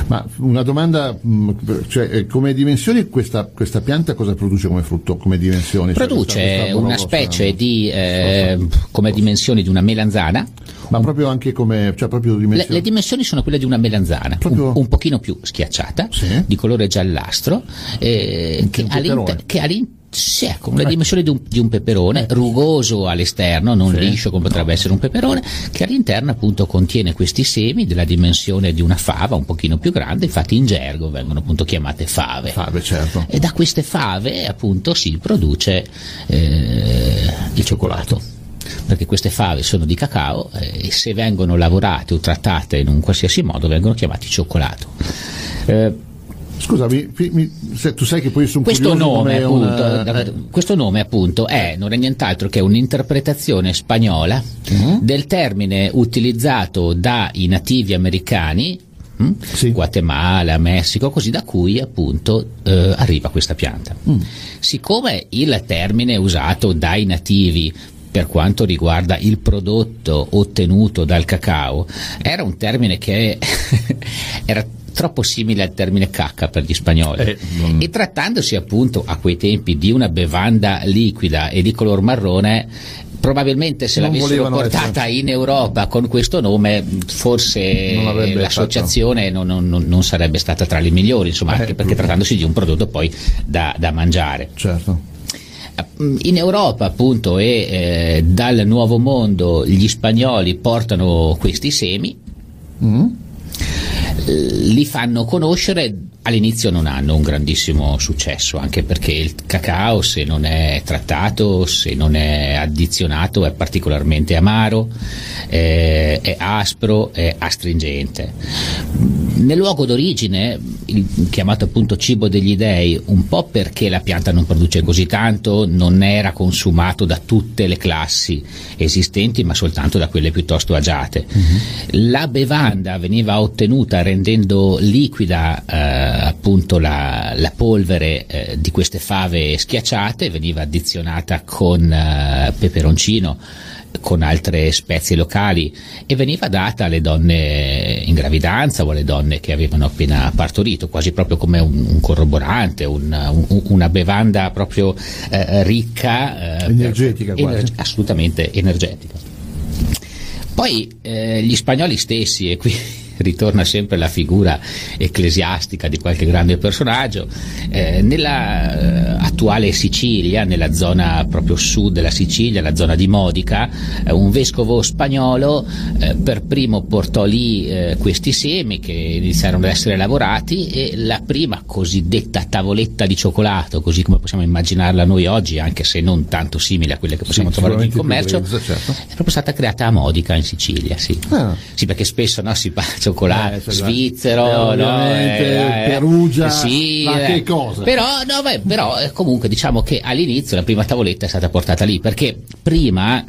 Ma una domanda, mh, cioè, eh, come dimensioni questa, questa pianta cosa produce come frutto, come dimensioni? Cioè, Produce questa- questa una specie di, eh, come dimensioni di una melanzana, Ma proprio anche come, cioè proprio Le, dimensioni. le dimensioni sono quelle di una melanzana, Proprio- un, un pochino più schiacciata, Sì. di colore giallastro, eh, che, all'inter- che all'interno sì, ecco, le dimensioni di un, di un peperone, rugoso all'esterno, non Sì. liscio come potrebbe essere un peperone, che all'interno appunto contiene questi semi della dimensione di una fava, un pochino più grande, infatti in gergo vengono appunto chiamate fave. Fave, certo. E da queste fave appunto si produce eh, il cioccolato. Perché queste fave sono di cacao eh, e se vengono lavorate o trattate in un qualsiasi modo vengono chiamati cioccolato. Eh, Scusami, mi- se tu sai che poi sono questo curioso nome, appunto, una- eh, questo nome appunto è non è nient'altro che un'interpretazione spagnola Mm-hmm. del termine utilizzato dai nativi americani hm? Sì. Guatemala, Messico, così da cui appunto eh, arriva questa pianta. Mm. Siccome il termine usato dai nativi per quanto riguarda il prodotto ottenuto dal cacao era un termine che era troppo simile al termine cacca per gli spagnoli. Eh, non- e trattandosi appunto a quei tempi di una bevanda liquida e di color marrone probabilmente se Non l'avessero portata in Europa con questo nome forse Non l'associazione non- non sarebbe stata tra le migliori insomma Eh, anche perché trattandosi di un prodotto poi da, da mangiare. Certo. In Europa appunto e eh, dal nuovo mondo gli spagnoli portano questi semi Mm? Eh, li fanno conoscere all'inizio non hanno un grandissimo successo anche perché il cacao se non è trattato se non è addizionato è particolarmente amaro eh, è aspro è astringente. Nel luogo d'origine chiamato appunto cibo degli dei un po' perché la pianta non produce così tanto non era consumato da tutte le classi esistenti ma soltanto da quelle piuttosto agiate. La bevanda veniva ottenuta rendendo liquida eh, appunto la, la polvere eh, di queste fave schiacciate, veniva addizionata con eh, peperoncino con altre spezie locali e veniva data alle donne in gravidanza o alle donne che avevano appena partorito, quasi proprio come un, un corroborante, un- un- una bevanda proprio eh, ricca, eh, Energetica per- quasi. assolutamente energetica. Poi eh, gli spagnoli stessi, e qui ritorna sempre la figura ecclesiastica di qualche grande personaggio, eh, nella eh, attuale Sicilia, nella zona proprio sud della Sicilia, la zona di Modica, eh, un vescovo spagnolo eh, per primo portò lì eh, questi semi che iniziarono ad essere lavorati e la prima cosiddetta tavoletta di cioccolato, così come possiamo immaginarla noi oggi, anche se non tanto simile a quelle che possiamo Sì, trovare in commercio, grezza, certo. è proprio stata creata a Modica in Sicilia, sì. Ah. Sì, perché spesso no, si parla cioccolato Eh, svizzero, eh, no, ovviamente, Perugia, sì, ma eh. che cosa? Però, no, beh, però eh, comunque diciamo che all'inizio la prima tavoletta è stata portata lì, perché prima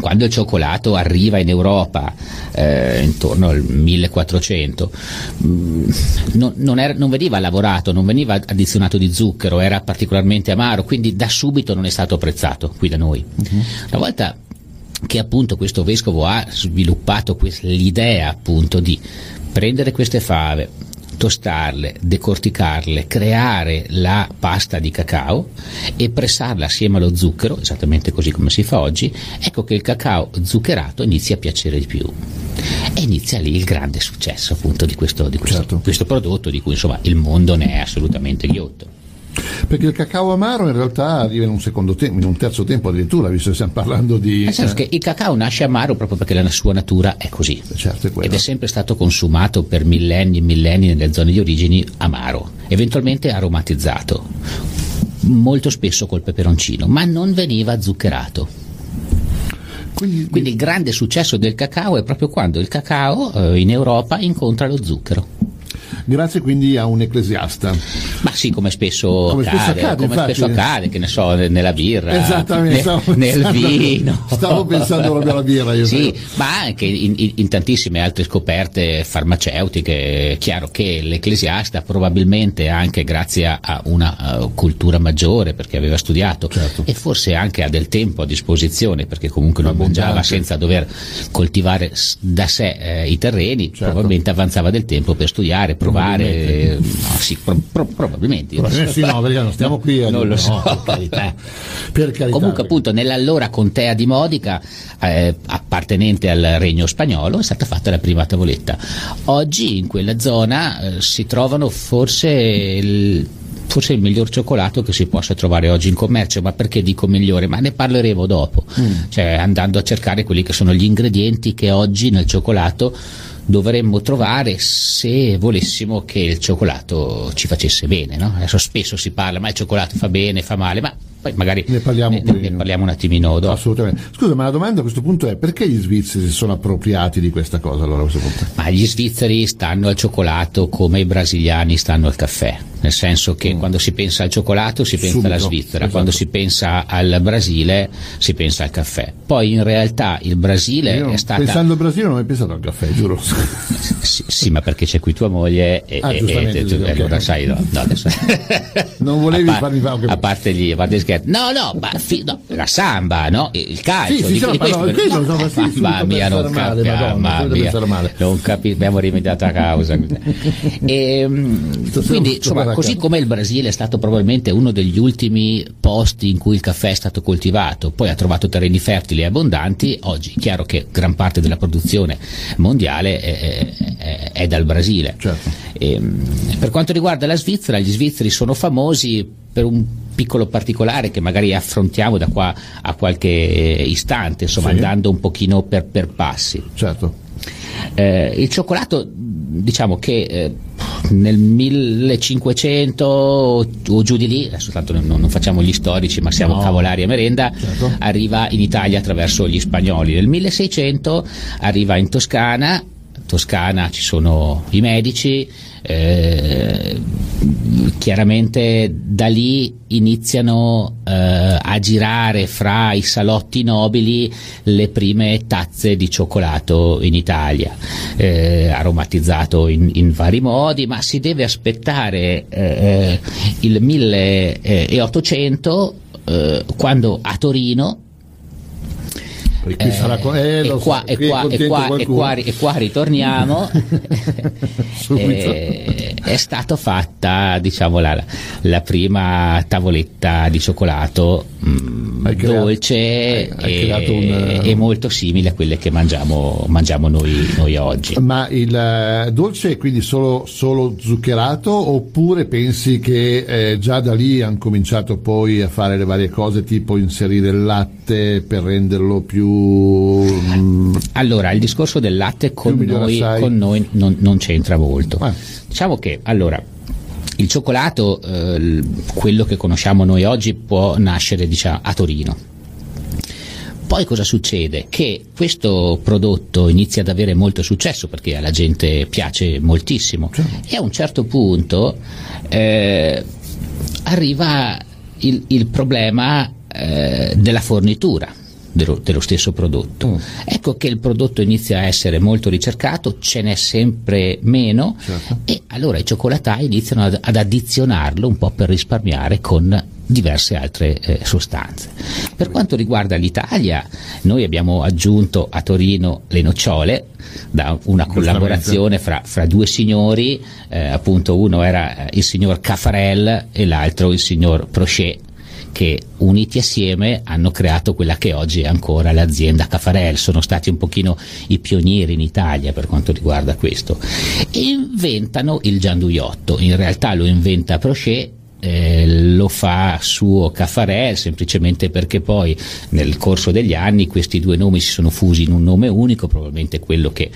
quando il cioccolato arriva in Europa eh, intorno al 1400 mh, non, non era- non veniva lavorato, non veniva addizionato di zucchero, era particolarmente amaro, quindi da subito non è stato apprezzato qui da noi. Una volta che appunto questo vescovo ha sviluppato l'idea appunto di prendere queste fave, tostarle, decorticarle, creare la pasta di cacao e pressarla assieme allo zucchero, esattamente così come si fa oggi, ecco che il cacao zuccherato inizia a piacere di più. E inizia lì il grande successo appunto di questo, di questo- Certo. questo prodotto di cui insomma il mondo ne è assolutamente ghiotto. Perché il cacao amaro in realtà arriva in un secondo tempo, in un terzo tempo addirittura, visto che stiamo parlando di... Nel senso che il cacao nasce amaro proprio perché la sua natura è così. Certo, è. Ed è sempre stato consumato per millenni e millenni nelle zone di origini amaro, eventualmente aromatizzato, molto spesso col peperoncino, ma non veniva zuccherato. Quindi, Quindi il grande successo del cacao è proprio quando il cacao eh, in Europa incontra lo zucchero. Grazie quindi a un ecclesiasta. Ma sì, come spesso Come spesso accade, accade, come infatti. spesso accade, che ne so, nella birra, Esattamente, ne- nel pensando- vino. stavo pensando proprio alla birra, io sì, credo. ma anche in, in- tantissime altre scoperte farmaceutiche. È chiaro che l'ecclesiasta probabilmente anche grazie a, a una cultura maggiore, perché aveva studiato Certo. e forse anche ha del tempo a disposizione, perché comunque non mangiava senza dover coltivare da sé eh, i terreni, Certo. probabilmente avanzava del tempo per studiare, provare. no, sì, pro- pro- probabilmente. Eh sì, no, perché non stiamo qui a Non lo so. per carità. Per carità. Comunque appunto nell'allora contea di Modica, eh, appartenente al regno spagnolo, è stata fatta la prima tavoletta. Oggi in quella zona eh, si trovano forse il forse il miglior cioccolato che si possa trovare oggi in commercio, ma perché dico migliore? Ma ne parleremo dopo, cioè andando a cercare quelli che sono gli ingredienti che oggi nel cioccolato dovremmo trovare se volessimo che il cioccolato ci facesse bene. No? Adesso spesso si parla, ma il cioccolato fa bene, fa male, ma poi magari Ne parliamo ne, ne parliamo un attimino dopo. Assolutamente. Scusa, ma la domanda a questo punto è perché gli svizzeri si sono appropriati di questa cosa allora a questo punto? Ma gli svizzeri stanno al cioccolato come i brasiliani stanno al caffè, nel senso che quando si pensa al cioccolato si pensa Mm. Subito, alla Svizzera, esatto. quando si pensa al Brasile si pensa al caffè. Poi in realtà il Brasile Io, è stata... Pensando al Brasile non ho mai pensato al caffè, giuro. Sì, sì, ma perché c'è qui tua moglie e, Ah, e- e- sì, ok. allora sai, no, no, adesso... Non volevi a, par- farmi fare- a parte gli, a parte scherzi. No, no, ma fi- no, la samba, no? Il calcio. Sì, sì, di- no, questo- so, ma sì, mamma mia, non male, capi- Madonna, mamma mia, non capi- abbiamo rimediato a causa. E, Sto- quindi, insomma, così come il Brasile è stato probabilmente uno degli ultimi posti in cui il caffè è stato coltivato, poi ha trovato terreni fertili e abbondanti, oggi è chiaro che gran parte della produzione mondiale è, è- è dal Brasile. Certo. E, mh, per quanto riguarda la Svizzera, gli svizzeri sono famosi per un piccolo particolare che magari affrontiamo da qua a qualche istante, insomma Sì. andando un pochino per, per passi. Certo. Eh, il cioccolato, diciamo che eh, nel 1500 o o giù di lì, adesso tanto non, non facciamo gli storici ma siamo No. cavolari a merenda, Certo. arriva in Italia attraverso gli spagnoli. Nel 1600 arriva in Toscana, Toscana ci sono i medici, eh, chiaramente da lì iniziano eh, a girare fra i salotti nobili le prime tazze di cioccolato in Italia, eh, aromatizzato in, in vari modi, ma si deve aspettare eh, il 1800 eh, quando a Torino Poi qui sarà co- eh, e, lo so, qua, e, qua, e, qua, e, qua, e qua ritorniamo. Eh, è stata fatta diciamo la, la prima tavoletta di cioccolato mm, Hai creato- dolce hai- hai e, creato un- e molto simile a quelle che mangiamo, mangiamo noi, noi oggi. Ma il eh, dolce è quindi solo, solo zuccherato oppure pensi che eh, già da lì hanno cominciato poi a fare le varie cose tipo inserire il latte per renderlo più... mm, Allora, il discorso del latte con noi, con noi non, non c'entra molto. Ah. Diciamo che, allora, il cioccolato, eh, quello che conosciamo noi oggi, può nascere diciamo, a Torino. Poi cosa succede? Che questo prodotto inizia ad avere molto successo perché alla gente piace moltissimo e a un certo punto eh, arriva il, il problema eh, della fornitura dello, dello stesso prodotto. Ecco che il prodotto inizia a essere molto ricercato, ce n'è sempre meno Certo. e allora i cioccolatai iniziano ad, ad addizionarlo un po' per risparmiare con diverse altre eh, sostanze. Per quanto riguarda l'Italia, noi abbiamo aggiunto a Torino le nocciole da una collaborazione fra, fra due signori, eh, appunto uno era eh, il signor Caffarel e l'altro il signor Prochet che uniti assieme hanno creato quella che oggi è ancora l'azienda Caffarel, sono stati un pochino i pionieri in Italia per quanto riguarda questo. E inventano il gianduiotto, in realtà lo inventa Prochet eh, lo fa suo Caffarel semplicemente perché poi nel corso degli anni questi due nomi si sono fusi in un nome unico, probabilmente quello che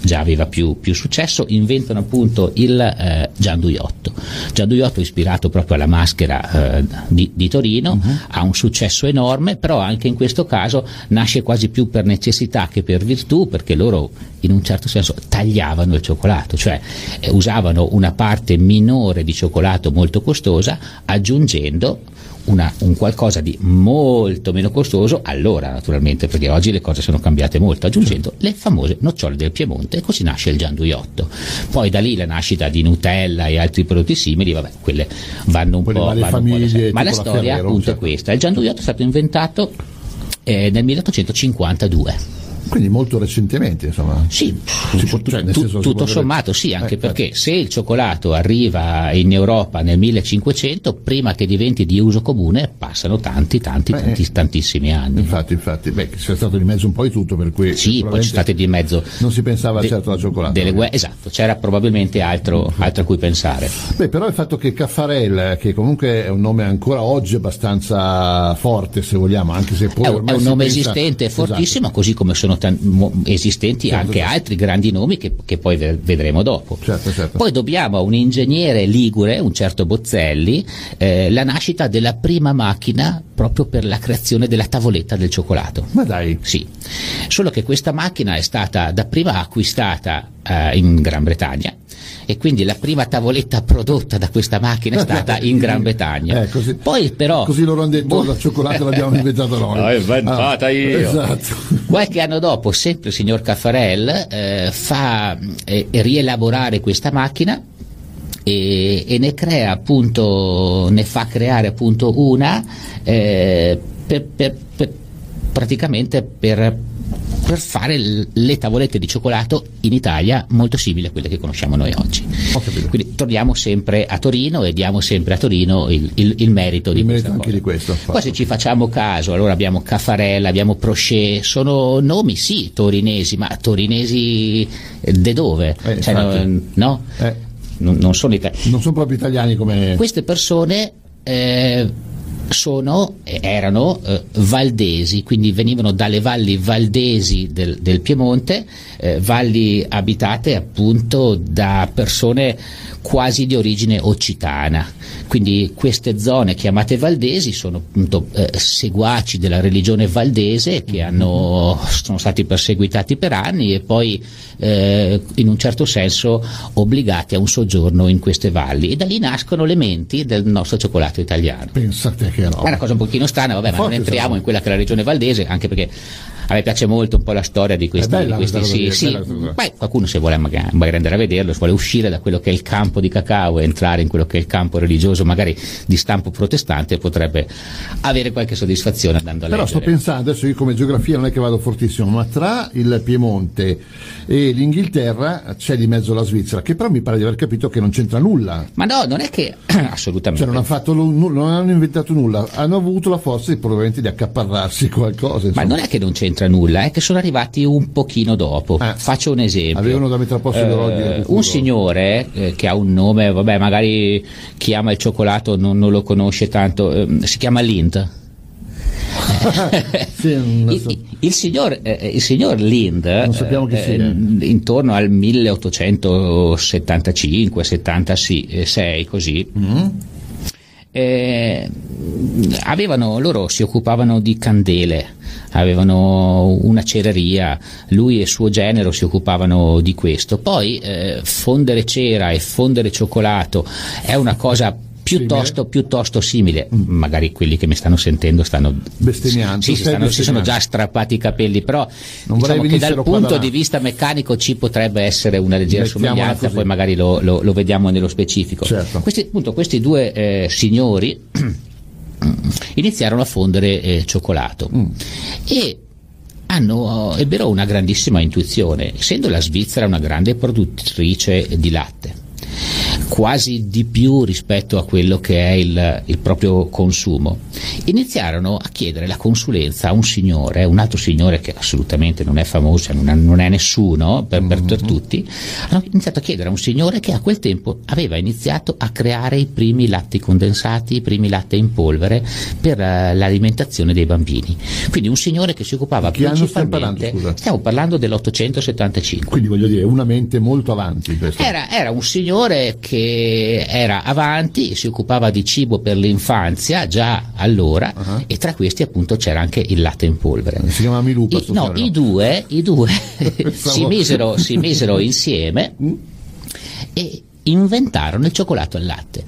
già aveva più, più successo, inventano appunto il eh, Gianduiotto. Gianduiotto ispirato proprio alla maschera eh, di, di Torino, ha un successo enorme, però anche in questo caso nasce quasi più per necessità che per virtù, perché loro in un certo senso tagliavano il cioccolato, cioè eh, usavano una parte minore di cioccolato molto costosa aggiungendo una- un qualcosa di molto meno costoso allora naturalmente perché oggi le cose sono cambiate molto aggiungendo le famose nocciole del Piemonte e così nasce il gianduiotto poi da lì la nascita di Nutella e altri prodotti simili vabbè quelle vanno un Quelle po' vanno un po' famiglie, ma la storia appunto certo. è questa. Il gianduiotto è stato inventato eh, nel 1852 Quindi molto recentemente, insomma. Sì, può- cioè, nel tu- senso, tutto avere- sommato sì, anche Eh, perché se il cioccolato arriva in Europa nel 1500, prima che diventi di uso comune passano tanti, tanti, Eh, tanti- eh. tantissimi anni. Infatti, infatti, beh, c'è stato di mezzo un po' di tutto, per cui Sì, poi ci state di mezzo. non si pensava de- certo alla cioccolata. delle guerre- esatto, c'era probabilmente altro, altro a cui pensare. Beh, però il fatto che Caffarel, che comunque è un nome ancora oggi abbastanza forte, se vogliamo, anche se poi È è un nome pensa- esistente, Esatto. fortissimo, così come sono mo- esistenti Certo, anche certo. altri grandi nomi che, che poi ve- vedremo dopo. Certo, certo. Poi dobbiamo a un ingegnere ligure, un certo Bozzelli, eh, la nascita della prima macchina proprio per la creazione della tavoletta del cioccolato. Ma dai, Sì, solo che questa macchina è stata dapprima acquistata eh, in Gran Bretagna e quindi la prima tavoletta prodotta da questa macchina è stata in Gran Bretagna. Eh, così- Poi però così loro hanno detto Boh. la cioccolata l'abbiamo inventata noi. L'ho inventata Ah, io. Esatto. Qualche anno dopo, sempre il signor Caffarel eh, fa eh, rielaborare questa macchina e, e ne crea appunto, ne fa creare appunto una eh, per, per- per- praticamente per, per fare le tavolette di cioccolato in Italia molto simili a quelle che conosciamo noi oggi. Quindi torniamo sempre a Torino e diamo sempre a Torino il, il- il merito di Il merito anche cosa. di questo. Poi se ci facciamo caso, allora abbiamo Caffarella, abbiamo Prochet, sono nomi sì torinesi, ma torinesi de dove? Eh, Cioè, no, no? Eh, Non, non sono italiani. non sono proprio italiani come... Queste persone eh, sono, erano eh, valdesi, quindi venivano dalle valli valdesi del, del Piemonte, eh, valli abitate appunto da persone quasi di origine occitana. Quindi queste zone chiamate valdesi sono appunto eh, seguaci della religione valdese che hanno, sono stati perseguitati per anni e poi eh, in un certo senso obbligati a un soggiorno in queste valli e da lì nascono le menti del nostro cioccolato italiano. Pensate È una cosa un pochino strana, vabbè, ma non entriamo in quella che è la regione valdese, anche perché a me piace molto un po' la storia di questi. Bella di questi sì, sì. Beh, qualcuno se vuole magari, magari andare a vederlo, se vuole uscire da quello che è il campo di cacao e entrare in quello che è il campo religioso, magari di stampo protestante, potrebbe avere qualche soddisfazione andando a Però sto leggere. pensando, adesso io come geografia non è che vado fortissimo, ma tra il Piemonte e l'Inghilterra c'è di mezzo la Svizzera, che però mi pare di aver capito che non c'entra nulla. Ma no, non è che assolutamente. Cioè non, hanno nu- non hanno inventato nulla, hanno avuto la forza di, probabilmente di accaparrarsi qualcosa. Ma insomma. non è che non c'entra nulla, è che sono arrivati un pochino dopo. Eh. Faccio un esempio. Avevano da mettere a posto Eh, futuro. un signore eh, che ha un nome, vabbè, magari chi ama il cioccolato non, non lo conosce tanto, ehm, si chiama Lind. Sì, Il, so- il- signor, eh, il signor Lind, eh, sia. intorno al 1875-76, così, Mm? eh, avevano, loro si occupavano di candele, avevano una cereria, lui e suo genero si occupavano di questo. Poi eh, fondere cera e fondere cioccolato è una cosa piuttosto, piuttosto simile. Magari quelli che mi stanno sentendo stanno Bestemmiando, Sì, stanno- si sono già strappati i capelli, però diciamo dal punto di vista meccanico ci potrebbe essere una leggera Mettiamola somiglianza, così. poi magari lo, lo- lo vediamo nello specifico. Certo. Questi, appunto, questi due eh, signori iniziarono a fondere eh, cioccolato. Mm. e hanno, ebbero una grandissima intuizione, essendo la Svizzera una grande produttrice di latte quasi di più rispetto a quello che è il, il proprio consumo. Iniziarono a chiedere la consulenza a un signore, un altro signore che assolutamente non è famoso, non è, non è nessuno per, per- per tutti, hanno iniziato a chiedere a un signore che a quel tempo aveva iniziato a creare i primi latti condensati, i primi latte in polvere per eh, l'alimentazione dei bambini. Quindi un signore che si occupava Che principalmente, parlando, stiamo parlando dell'875. Quindi voglio dire, una mente molto avanti. Era, era un signore che era avanti, si occupava di cibo per l'infanzia già allora Ah. e tra questi appunto c'era anche il latte in polvere. Si chiama Milupa I, no, i due, i due si, misero, si misero insieme Mm. e inventarono il cioccolato al latte.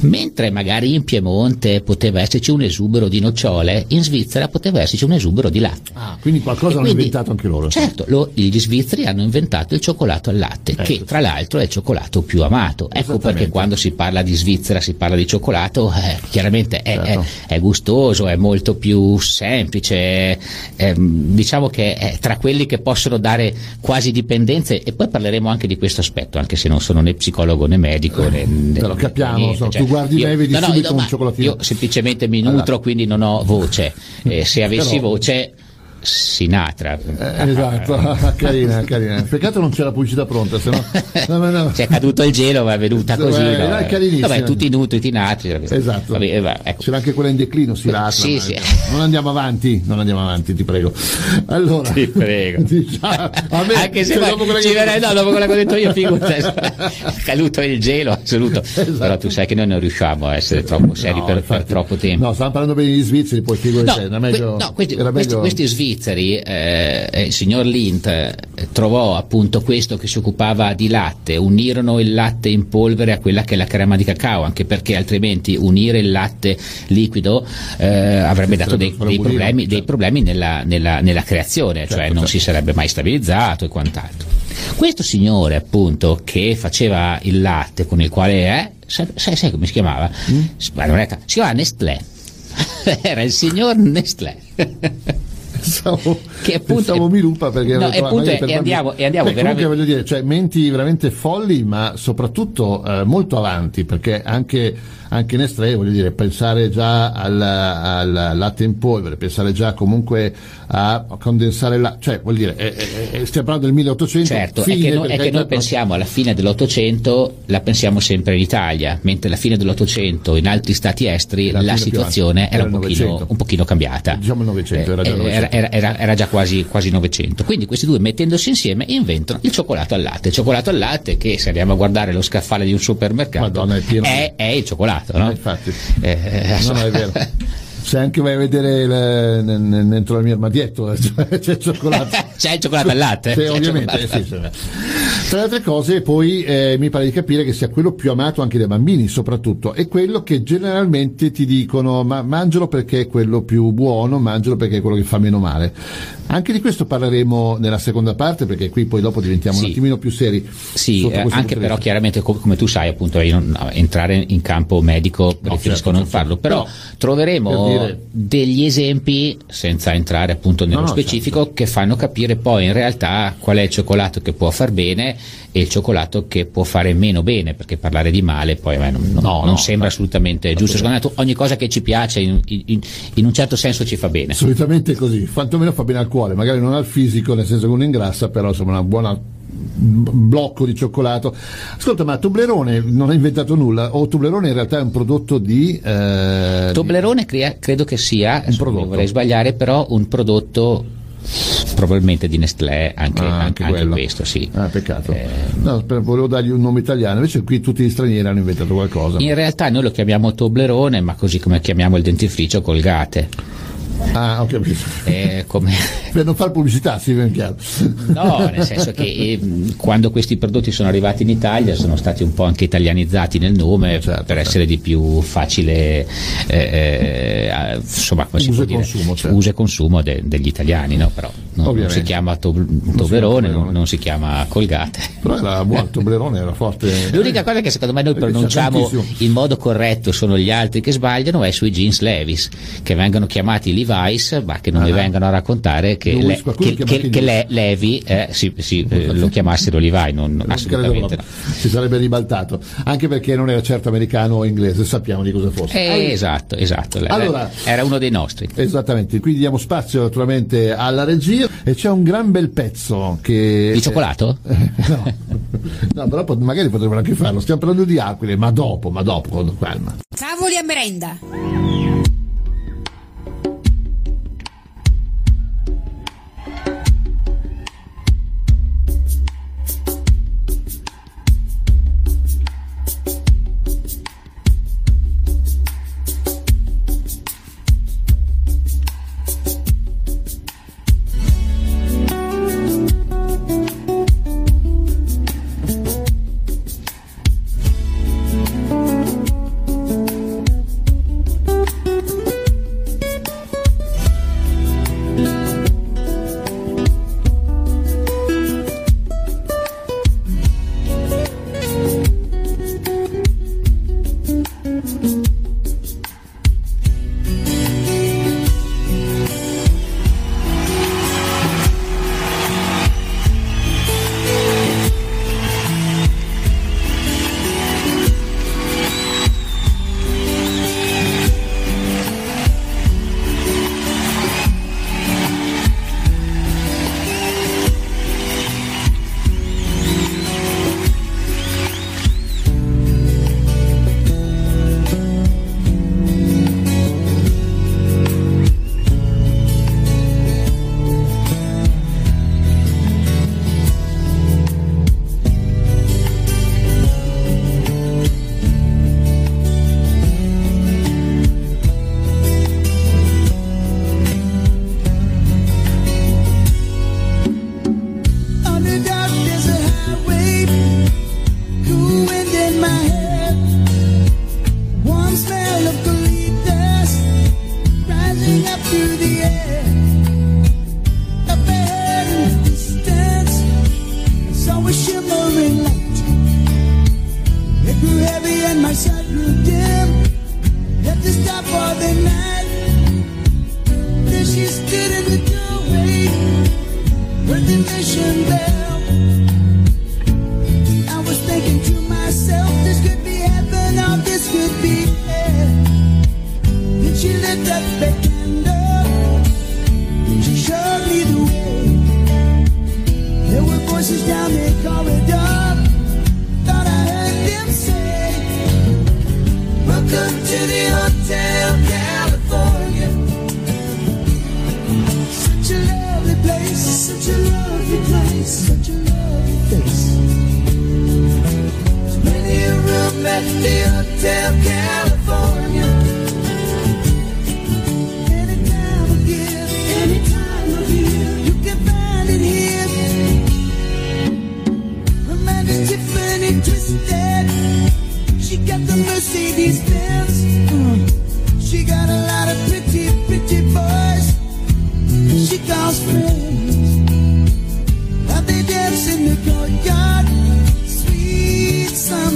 Mentre magari in Piemonte poteva esserci un esubero di nocciole, in Svizzera poteva esserci un esubero di latte. Ah, quindi qualcosa E hanno quindi- inventato anche loro. Certo, lo- gli svizzeri hanno inventato il cioccolato al latte, Ecco. che tra l'altro è il cioccolato più amato. Ecco perché quando si parla di Svizzera si parla di cioccolato, eh, chiaramente è, Certo. è- è gustoso, è molto più semplice, è- è, diciamo che è tra quelli che possono dare quasi dipendenze e poi parleremo anche di questo aspetto, anche se non sono né psicologo né medico. Né, né- Però né- capiamo, niente, insomma, cioè, tu guardi me e vedi no, subito no, un cioccolatino. Io semplicemente mi nutro, Allora. quindi non ho voce. Eh, se avessi Però- voce, Sinatra. Eh, esatto, carina, carina. Peccato non c'è la pubblicità pronta, se no. no, no. C'è caduto il gelo, ma è venuta Sì, così. beh, no? è carinissima. Vabbè, tutti nutri, tutti nati. Esatto. Vabbè, eh, va, ecco. C'era anche quella in declino, si lascia. Sì, sì. Non andiamo avanti, non andiamo avanti, ti prego. Allora, Ti prego. diciamo, a me, Anche se cioè, poi dopo quella che- verrei- no, dopo quella che ho detto io, figurati, è caduto il gelo, assoluto. Però tu sai che noi non riusciamo a essere troppo seri per, per troppo tempo. No, stavamo parlando bene degli svizzeri, poi figurati, No, te, era meglio, no, questi, era questi- meglio- questi svizzeri, eh, eh, il signor Lint eh, trovò appunto questo che si occupava di latte, unirono il latte in polvere a quella che è la crema di cacao, anche perché altrimenti unire il latte liquido eh, avrebbe dato dei, dei problemi, dei certo. problemi nella, nella- nella creazione, cioè Certo, non certo. si sarebbe mai stabilizzato e quant'altro. Questo signore appunto che faceva il latte con il quale è, sai, sai- come si chiamava? Mm? Si chiamava Nestlé. Era il signor Nestlé. Pensavo, Che appunto- pensavo mi lupa perché No, appunto magari e per andiamo- e andiamo Beh, comunque veramente- voglio dire, cioè menti veramente folli, ma soprattutto eh, molto avanti, perché anche, anche Nestlé, voglio dire, pensare già al, al latte in polvere, pensare già comunque a condensare la, cioè vuol dire, eh, eh, eh, stiamo parlando del 1800, Certo, è fine, che, noi, per è che noi pensiamo alla fine dell'Ottocento, la pensiamo sempre in Italia, mentre alla fine dell'Ottocento in altri stati esteri la più situazione era era un pochino, un pochino cambiata. Diciamo il Novecento, era già il Eh, Novecento. era- era- era già quasi, quasi Novecento. Quindi questi due mettendosi insieme inventano il cioccolato al latte. Il cioccolato al latte che se andiamo a guardare lo scaffale di un supermercato Madonna, è è, è il cioccolato, no? Eh, infatti. Eh, No, no, è vero. Se anche vai a vedere n- dentro il mio armadietto cioè, c'è il cioccolato. C'è il cioccolato al latte? C'è ovviamente. eh, sì. Tra le altre cose, poi eh, mi pare di capire che sia quello più amato anche dai bambini, soprattutto, è quello che generalmente ti dicono: ma mangialo perché è quello più buono, mangialo perché è quello che fa meno male. Anche di questo parleremo nella seconda parte, perché qui poi dopo diventiamo Sì. un attimino più seri. Sì, eh, anche però chiaramente com- come tu sai appunto io non- no, entrare in campo medico preferisco certo, non certo. farlo, però Però, troveremo dire- degli esempi senza entrare appunto nello No, no, specifico che fanno capire poi in realtà qual è il cioccolato che può far bene e il cioccolato che può fare meno bene, perché parlare di male poi a me non, No, non no, sembra assolutamente giusto. Secondo me ogni cosa che ci piace in, in- in un certo senso ci fa bene. Solitamente è così, quantomeno fa bene al cuore, magari non al fisico, nel senso che uno ingrassa, però insomma una buona blocco di cioccolato. Ascolta, ma Toblerone non ha inventato nulla, o Toblerone in realtà è un prodotto di... eh, Toblerone crea- credo che sia, prodotto. non vorrei sbagliare, però un prodotto probabilmente di Nestlé, anche, Ah, anche- anche questo sì. Ah, peccato. Eh, No, per- volevo dargli un nome italiano, invece qui tutti gli stranieri hanno inventato qualcosa. In realtà noi lo chiamiamo Toblerone, ma così come chiamiamo il dentifricio Colgate. Ah, ho capito. Eh, Per non fare pubblicità, sì, ben chiaro. No, nel senso che eh, quando questi prodotti sono arrivati in Italia sono stati un po' anche italianizzati nel nome Certo, per certo. essere di più facile eh, eh, insomma, come si Uso può e dire? consumo, certo. uso e consumo de- degli italiani, no? però non, non si chiama to- Toblerone, Toblerone. non, non si chiama Colgate. Però era buono, Toblerone era forte. L'unica cosa che secondo me noi c'è pronunciamo in modo corretto sono gli altri che sbagliano è sui jeans Levis che vengono chiamati Levi's ma che non Ah. mi vengono a raccontare che, Lewis, le- che- che- che le- Levi eh, si- si, eh, lo chiamassero Levi non, non Non assolutamente no. si sarebbe ribaltato anche perché non era certo americano o inglese sappiamo di cosa fosse Eh, esatto esatto le- Allora- era uno dei nostri esattamente quindi diamo spazio naturalmente alla regia e c'è un gran bel pezzo che di cioccolato? no, no però pot- magari potremmo anche farlo stiamo parlando di aquile ma dopo ma dopo con calma Cavoli a merenda.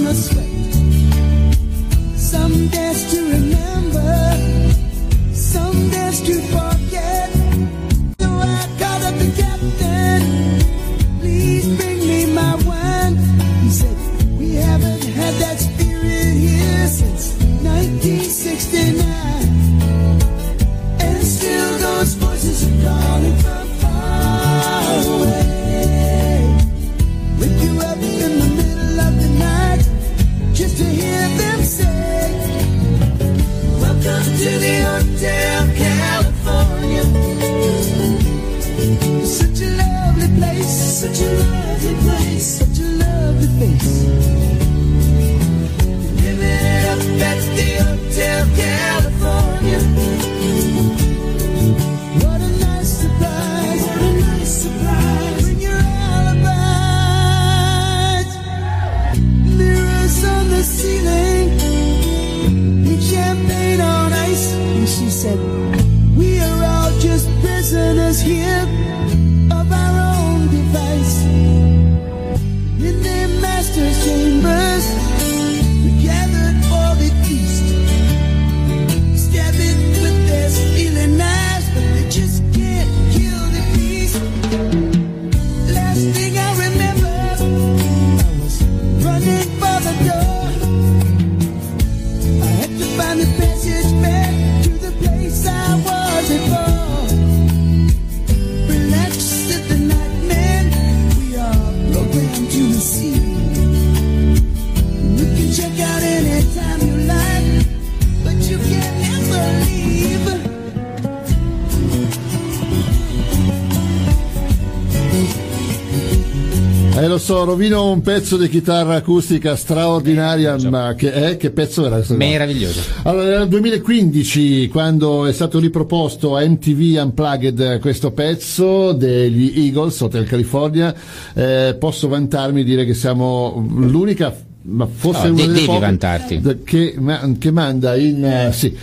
gonna sweat. Rovino un pezzo di chitarra acustica straordinaria, ma che, eh, che pezzo era? Meraviglioso. Allora, era il 2015 quando è stato riproposto a MTV Unplugged questo pezzo degli Eagles, Hotel California. Eh, posso vantarmi di dire che siamo l'unica ma forse No, una de- delle devi vantarti. che, ma- che manda in eh, sì,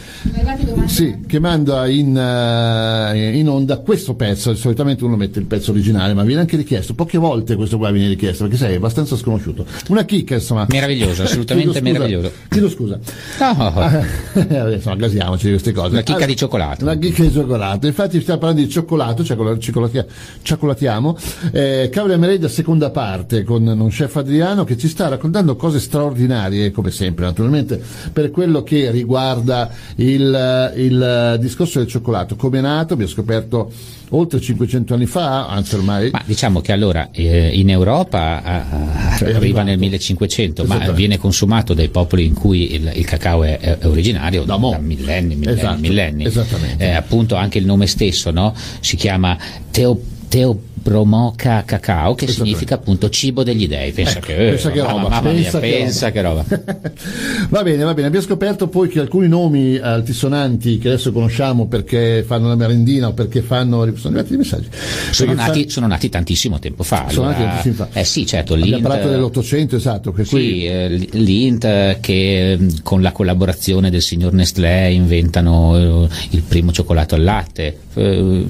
sì, che manda in, eh, in onda questo pezzo. Solitamente uno mette il pezzo originale ma viene anche richiesto. Poche volte questo qua viene richiesto perché sei abbastanza sconosciuto. Una chicca insomma. Meraviglioso, assolutamente meraviglioso. chiedo scusa. No, adesso non gasiamoci di queste cose. Una chicca Allora, di cioccolato. una chicca di cioccolato. Infatti stiamo parlando di cioccolato cioccolatia- cioccolatiamo eh, Cavoli a Merenda seconda parte con non chef Adriano che ci sta raccontando cose straordinarie come sempre naturalmente per quello che riguarda il, il discorso del cioccolato come è nato abbiamo scoperto oltre 500 anni fa anzi ormai Ma diciamo che allora eh, in Europa ah, ah, arriva arrivato. nel 1500, ma viene consumato dai popoli in cui il, il cacao è, è- originario Da mo'. millenni, millenni, Esatto, millenni. esattamente. Eh, appunto anche il nome stesso no? si chiama Teo, Teobromoca cacao, che Esattamente. significa appunto cibo degli dei. Pensa Ecco, che, pensa che mamma, roba, mamma mia, pensa che pensa che roba. va bene, va bene. Abbiamo scoperto poi che alcuni nomi altisonanti che adesso conosciamo perché fanno la merendina o perché fanno. Sono arrivati dei messaggi. Sono nati, fa- sono nati tantissimo tempo fa. sono allora- nati tantissimi fa. Eh sì, certo, Abbiamo l'Int- parlato dell'Ottocento, esatto. Che qui Sì, eh, l'Int eh, che eh, con la collaborazione del signor Nestlé inventano eh, il primo cioccolato al latte. Eh,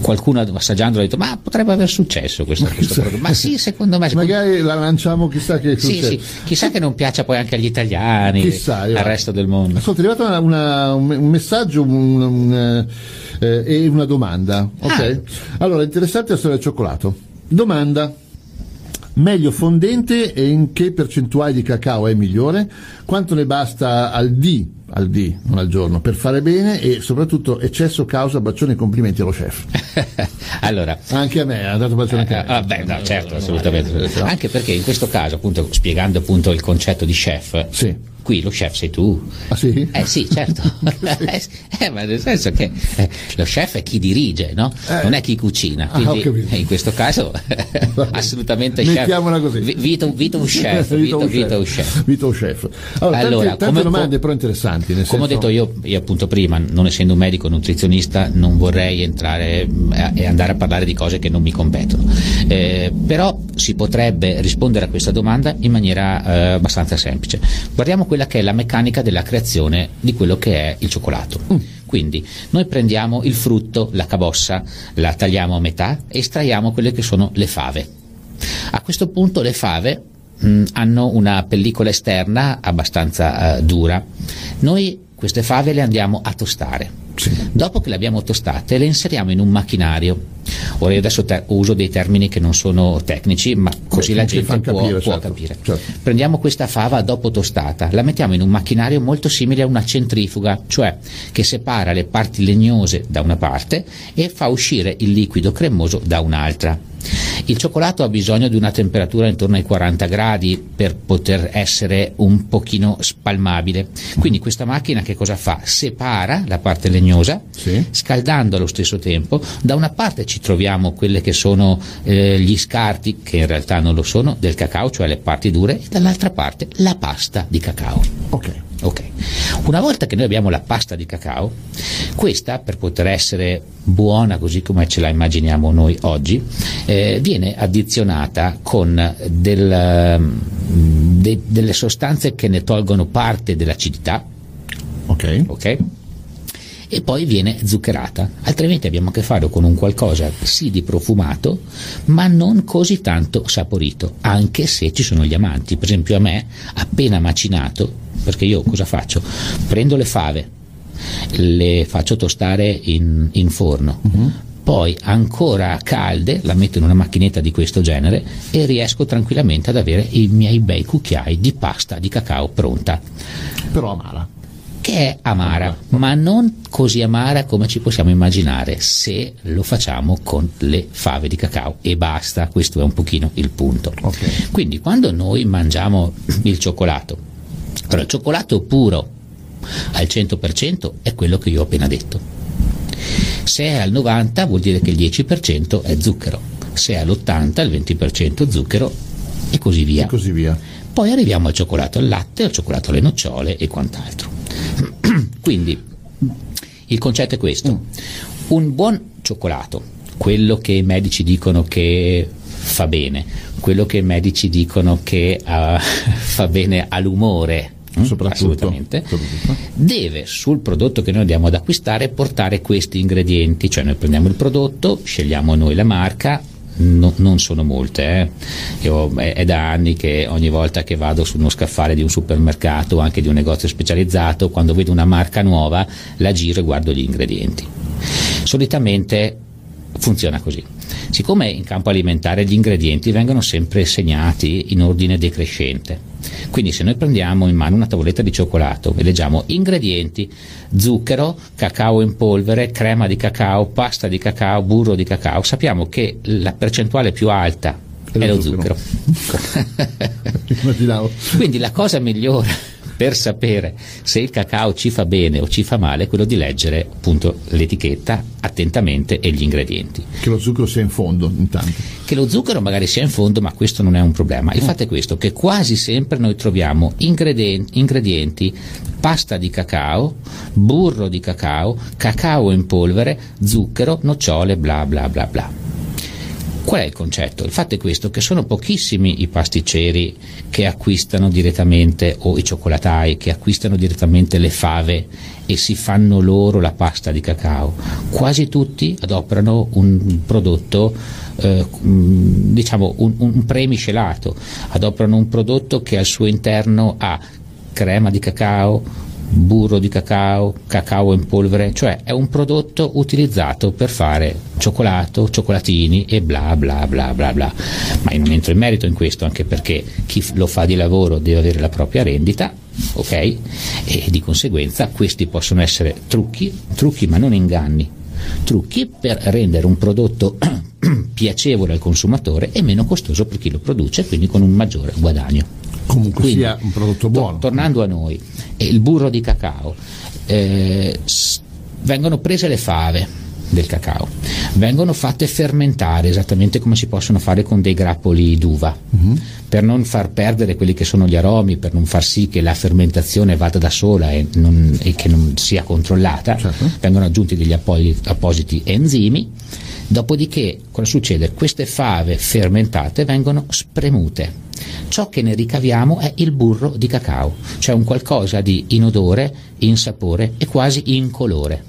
qualcuno assaggiandolo ha detto ma potrebbe aver successo questo, questo prodotto. Ma sì, secondo me. secondo- magari la lanciamo, chissà che sì, sì, chissà che non piaccia poi anche agli italiani, Chissà, al resto del mondo. Ascolta, è arrivato una- una- un messaggio un- un, eh, e una domanda. Ok? Ah. Allora, interessante la storia del cioccolato. Domanda. Meglio fondente e in che percentuale di cacao è migliore? Quanto ne basta al D, al D, non al giorno, per fare bene e soprattutto eccesso causa bacioni e complimenti allo chef. allora, Anche a me ha dato bacione anche a Eh, me. beh, no, certo, assolutamente. Anche perché in questo caso, appunto, spiegando appunto il concetto di chef, Sì. Qui lo chef sei tu. Ah sì? Eh sì, certo. Eh, ma nel senso che eh, lo chef è chi dirige, no? Eh. Non è chi cucina. Ah, ho Quindi eh, in questo caso assolutamente chef. Mettiamola così. Vi- Vito, Vito un chef, Vito Vito, Vito chef. Vito chef. Allora, Allora, tante, tante come- domande però interessanti. Come ho senso- detto io, io appunto prima, non essendo un medico nutrizionista, non vorrei entrare a- e andare a parlare di cose che non mi competono. Eh, però si potrebbe rispondere a questa domanda in maniera eh, abbastanza semplice. Guardiamo quella che è la meccanica della creazione di quello che è il cioccolato. Quindi noi prendiamo il frutto, la cabossa, la tagliamo a metà e estraiamo quelle che sono le fave. A questo punto le fave mh, hanno una pellicola esterna abbastanza eh, dura. Noi queste fave le andiamo a tostare. Dopo che le abbiamo tostate le inseriamo in un macchinario. Ora io adesso te- uso dei termini che non sono tecnici, ma così la che gente può, capire, può certo, capire. certo. Prendiamo questa fava dopo tostata, la mettiamo in un macchinario molto simile a una centrifuga, cioè che separa le parti legnose da una parte e fa uscire il liquido cremoso da un'altra. Il cioccolato ha bisogno di una temperatura intorno ai 40 gradi per poter essere un pochino spalmabile. Quindi questa macchina che cosa fa? Separa la parte legnosa, Sì. scaldando allo stesso tempo. Da una parte ci troviamo quelle che sono eh, gli scarti, che in realtà non lo sono, del cacao, cioè le parti dure, e dall'altra parte la pasta di cacao. Ok. Ok, una volta che noi abbiamo la pasta di cacao, questa per poter essere buona così come ce la immaginiamo noi oggi, eh, viene addizionata con del, de- delle sostanze che ne tolgono parte dell'acidità, Ok. ok? E poi viene zuccherata, altrimenti abbiamo a che fare con un qualcosa sì di profumato, ma non così tanto saporito, anche se ci sono gli amanti. Per esempio a me, appena macinato, perché io cosa faccio? Prendo le fave, le faccio tostare in, in forno, poi ancora calde la metto in una macchinetta di questo genere e riesco tranquillamente ad avere i miei bei cucchiai di pasta di cacao pronta Però amara. Che è amara, ma non così amara come ci possiamo immaginare se lo facciamo con le fave di cacao e basta, questo è un pochino il punto. Ok. Quindi quando noi mangiamo il cioccolato, allora il cioccolato puro al 100% è quello che io ho appena detto. Se è al 90 vuol dire che il 10% è zucchero, se è all'80 il 20% zucchero e così via. E così via. Poi arriviamo al cioccolato al latte, al cioccolato alle nocciole e quant'altro. Quindi il concetto è questo. Un buon cioccolato, quello che i medici dicono che fa bene, quello che i medici dicono che ah, fa bene all'umore, Soprattutto. assolutamente, Soprattutto. deve sul prodotto che noi andiamo ad acquistare portare questi ingredienti, cioè noi prendiamo il prodotto, scegliamo noi la marca, no- non sono molte, eh. Io- è, è da anni che ogni volta che vado su uno scaffale di un supermercato o anche di un negozio specializzato, quando vedo una marca nuova, la giro e guardo gli ingredienti. Solitamente funziona così. Siccome in campo alimentare gli ingredienti vengono sempre segnati in ordine decrescente, quindi se noi prendiamo in mano una tavoletta di cioccolato e leggiamo ingredienti, zucchero, cacao in polvere, crema di cacao, pasta di cacao, burro di cacao, sappiamo che la percentuale più alta è lo zucchero. Immaginavo. Quindi la cosa migliore per sapere se il cacao ci fa bene o ci fa male è quello di leggere appunto l'etichetta attentamente e gli ingredienti. Che lo zucchero sia in fondo, intanto. Che lo zucchero magari sia in fondo, ma questo non è un problema. Il fatto è questo, che quasi sempre noi troviamo ingredienti, ingredienti pasta di cacao, burro di cacao, cacao in polvere, zucchero, nocciole, bla bla bla bla. Qual è il concetto? Il fatto è questo, che sono pochissimi i pasticceri che acquistano direttamente o i cioccolatai che acquistano direttamente le fave e si fanno loro la pasta di cacao. Quasi tutti adoperano un prodotto, eh, mh, diciamo un, un premiscelato, adoperano un prodotto che al suo interno ha crema di cacao, burro di cacao, cacao in polvere, cioè è un prodotto utilizzato per fare cioccolato, cioccolatini e bla bla bla bla bla. Ma non entro in merito in questo anche perché chi lo fa di lavoro deve avere la propria rendita, ok? E di conseguenza questi possono essere trucchi, trucchi ma non inganni, trucchi per rendere un prodotto piacevole al consumatore e meno costoso per chi lo produce, quindi con un maggiore guadagno. Comunque Quindi, sia un prodotto to- buono. tornando a noi, il burro di cacao, eh, s- vengono prese le fave del cacao, vengono fatte fermentare esattamente come si possono fare con dei grappoli d'uva, Mhm. per non far perdere quelli che sono gli aromi, per non far sì che la fermentazione vada da sola e, non- e che non sia controllata, Certo. vengono aggiunti degli appositi enzimi. Dopodiché, cosa succede? Queste fave fermentate vengono spremute. Ciò che ne ricaviamo è il burro di cacao, cioè un qualcosa di inodore, insapore e quasi incolore,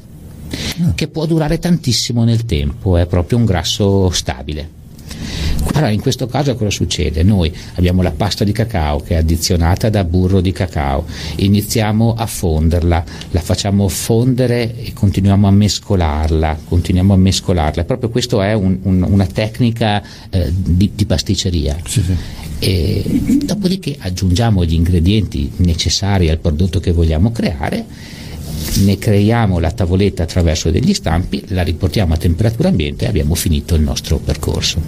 che può durare tantissimo nel tempo, è proprio un grasso stabile. Allora, in questo caso cosa succede? Noi abbiamo la pasta di cacao che è addizionata da burro di cacao, iniziamo a fonderla, la facciamo fondere e continuiamo a mescolarla, continuiamo a mescolarla. Proprio questa è un- un- una tecnica eh, di, di pasticceria. Sì, sì. E dopodiché aggiungiamo gli ingredienti necessari al prodotto che vogliamo creare, ne creiamo la tavoletta attraverso degli stampi, la riportiamo a temperatura ambiente e abbiamo finito il nostro percorso.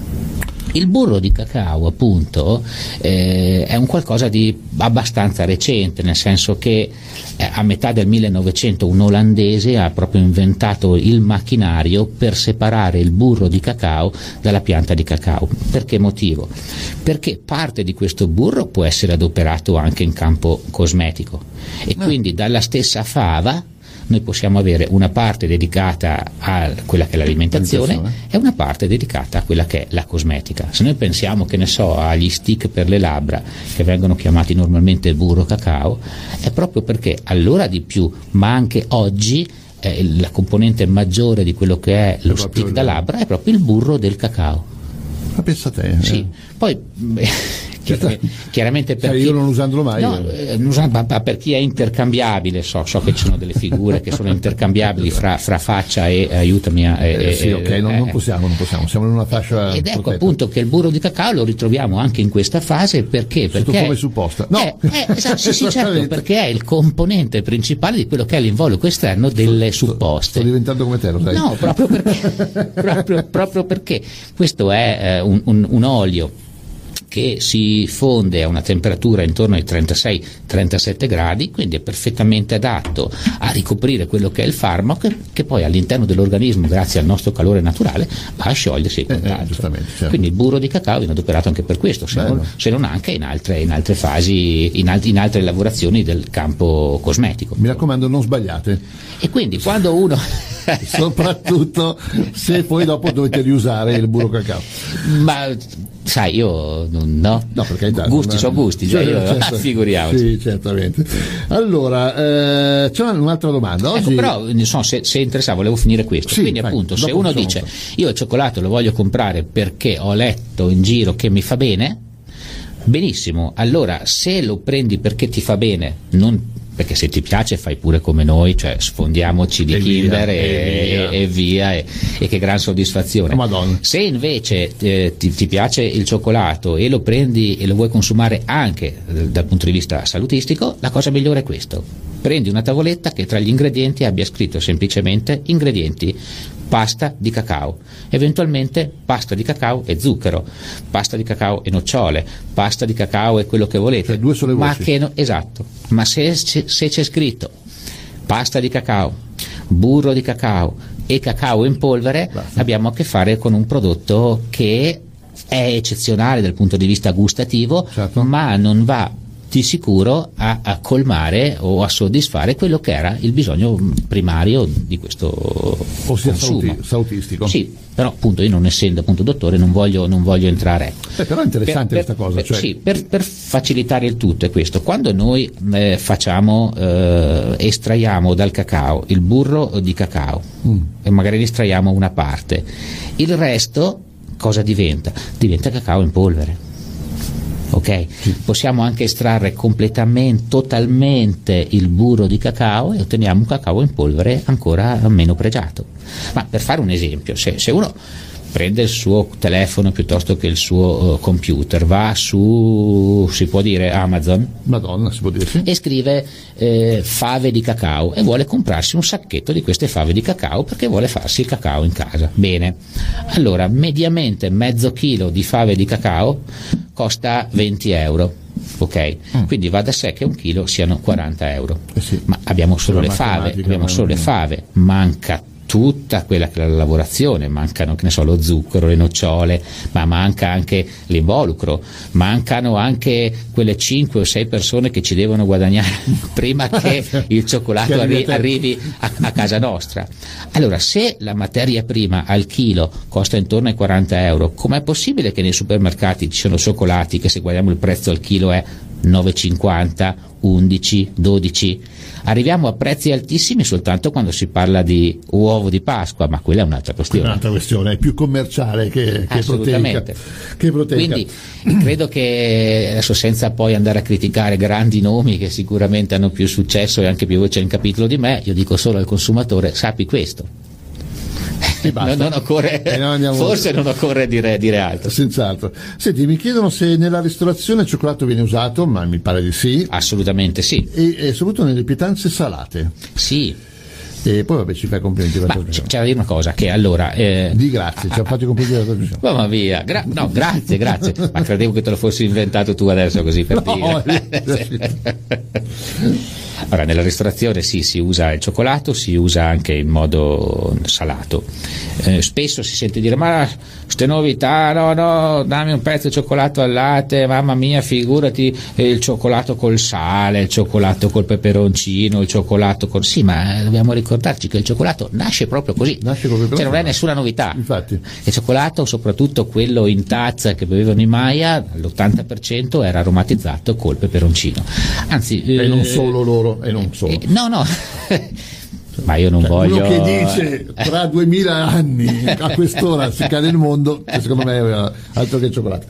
Il burro di cacao, appunto, eh, è un qualcosa di abbastanza recente, nel senso che eh, a metà del 1900 un olandese ha proprio inventato il macchinario per separare il burro di cacao dalla pianta di cacao. Per che motivo? Perché parte di questo burro può essere adoperato anche in campo cosmetico e quindi dalla stessa fava noi possiamo avere una parte dedicata a quella che è l'alimentazione Alimentazione. e una parte dedicata a quella che è la cosmetica. Se noi pensiamo, che ne so, agli stick per le labbra, che vengono chiamati normalmente burro cacao, è proprio perché allora di più, ma anche oggi, eh, la componente maggiore di quello che è lo stick da labbra è proprio il burro del cacao. Ma pensa te. eh. Sì, poi beh, chiaramente, chiaramente per Sai, chi, io non usandolo mai. No, eh. eh, per chi è intercambiabile, so, so che ci sono delle figure che sono intercambiabili fra, fra faccia e aiutami a. Eh, eh, sì, ok, eh, non, non eh, possiamo, non possiamo, siamo in una fascia ed ecco protetta. appunto che il burro di cacao lo ritroviamo anche in questa fase perché? Sotto perché forma di supposta. No. Eh, eh, esatto, sì, sì, certo, perché è il componente principale di quello che è l'involucro esterno delle supposte. Sto diventando come te, lo sai. No, proprio perché, proprio, proprio perché questo è eh, un, un- un olio che si fonde a una temperatura intorno ai 36-37 gradi, quindi è perfettamente adatto a ricoprire quello che è il farmaco che, poi all'interno dell'organismo, grazie al nostro calore naturale, va a sciogliersi e Eh, eh, quant'altro. giustamente, certo. Quindi il burro di cacao viene adoperato anche per questo, se, non, se non anche in altre, in altre fasi, in, alt- in altre lavorazioni del campo cosmetico. Mi raccomando, non sbagliate, E quindi quando uno... soprattutto se poi dopo dovete riusare il burro cacao. Ma sai, io no, No, per carità. gusti non- sono gusti, cioè io, certo. figuriamoci. Sì, certamente. Allora, eh, c'è un'altra domanda. Oggi Ecco, però insomma, se, se interessava, volevo finire questo. Sì, Quindi, vai, appunto, se uno dice io il cioccolato lo voglio comprare perché ho letto in giro che mi fa bene, benissimo. Allora, se lo prendi perché ti fa bene, non perché se ti piace fai pure come noi, cioè sfondiamoci di E Kinder via. e- e via, e, e che gran soddisfazione. Madonna. Se invece eh, ti, ti piace il cioccolato e lo prendi e lo vuoi consumare anche eh, dal punto di vista salutistico, la cosa migliore è questo. Prendi una tavoletta che tra gli ingredienti abbia scritto semplicemente ingredienti pasta di cacao, eventualmente pasta di cacao e zucchero, pasta di cacao e nocciole, pasta di cacao e quello che volete. Cioè, due sole ma voci. che no- esatto, ma se, se c'è scritto pasta di cacao, burro di cacao e cacao in polvere, Basta. abbiamo a che fare con un prodotto che è eccezionale dal punto di vista gustativo, Certo. ma non va di sicuro a, a colmare o a soddisfare quello che era il bisogno primario di questo ossia consumo. saluti- salutistico. Sì, però appunto io non essendo appunto dottore non voglio, non voglio entrare. Eh, però è interessante Per- questa per- cosa. per- cioè, sì, per, per facilitare il tutto è questo. Quando noi eh, facciamo, eh, estraiamo dal cacao il burro di cacao Mm. e magari ne estraiamo una parte, il resto cosa diventa? Diventa cacao in polvere. Ok? Possiamo anche estrarre completamente, totalmente il burro di cacao e otteniamo un cacao in polvere ancora meno pregiato. Ma per fare un esempio, se, se uno prende il suo telefono piuttosto che il suo eh, computer, va su, si può dire Amazon, Madonna, si può dire sì. e scrive eh, fave di cacao e vuole comprarsi un sacchetto di queste fave di cacao perché vuole farsi il cacao in casa. Bene, allora mediamente mezzo chilo di fave di cacao costa 20 euro. Ok, quindi va da sé che un chilo siano 40 euro. Eh sì. Ma abbiamo solo le fave, abbiamo solo le fave, manca tutta quella che è la lavorazione, mancano che ne so, lo zucchero, le nocciole, ma manca anche l'involucro, mancano anche quelle 5 o 6 persone che ci devono guadagnare prima che il cioccolato arri- arrivi a, a casa nostra. Allora, se la materia prima al chilo costa intorno ai 40 euro, com'è possibile che nei supermercati ci siano cioccolati che se guardiamo il prezzo al chilo è 9,50, 11, 12? Arriviamo a prezzi altissimi soltanto quando si parla di uovo di Pasqua, ma quella è un'altra È questione. un'altra questione, è più commerciale che, che proteica. Che proteica. Quindi credo che adesso senza poi andare a criticare grandi nomi che sicuramente hanno più successo e anche più voce in capitolo di me, io dico solo al consumatore sappi questo. Basta. Non, non occorre, non forse non occorre dire, dire altro. Senz'altro. Senti, mi chiedono se nella ristorazione il cioccolato viene usato, ma mi pare di sì, Assolutamente sì. e, e soprattutto nelle pietanze salate. Sì, E poi vabbè ci fai complimenti per ma c- c'è da dire una cosa, che allora... eh, Di grazie, ci ha fatto i complimenti della trasmissione. Mamma mia, gra- no, grazie, grazie. Ma credevo che te lo fossi inventato tu adesso così per No, dire. Allora, nella ristorazione sì, si usa il cioccolato, si usa anche in modo salato. Eh, spesso si sente dire: Ma queste novità, no, no, dammi un pezzo di cioccolato al latte, mamma mia, figurati eh, il cioccolato col sale, il cioccolato col peperoncino, il cioccolato con. Sì, ma eh, dobbiamo ricordarci che il cioccolato nasce proprio così. Nasce. Cioè, non è nessuna novità. Infatti. Il cioccolato, soprattutto quello in tazza che bevevano i Maya, l'80% era aromatizzato col peperoncino. Anzi, E eh, non solo loro, e non solo. eh, no, no. Ma io non Cioè, voglio. Uno che dice tra 2000 anni a quest'ora si cade il mondo, che secondo me è altro che cioccolato.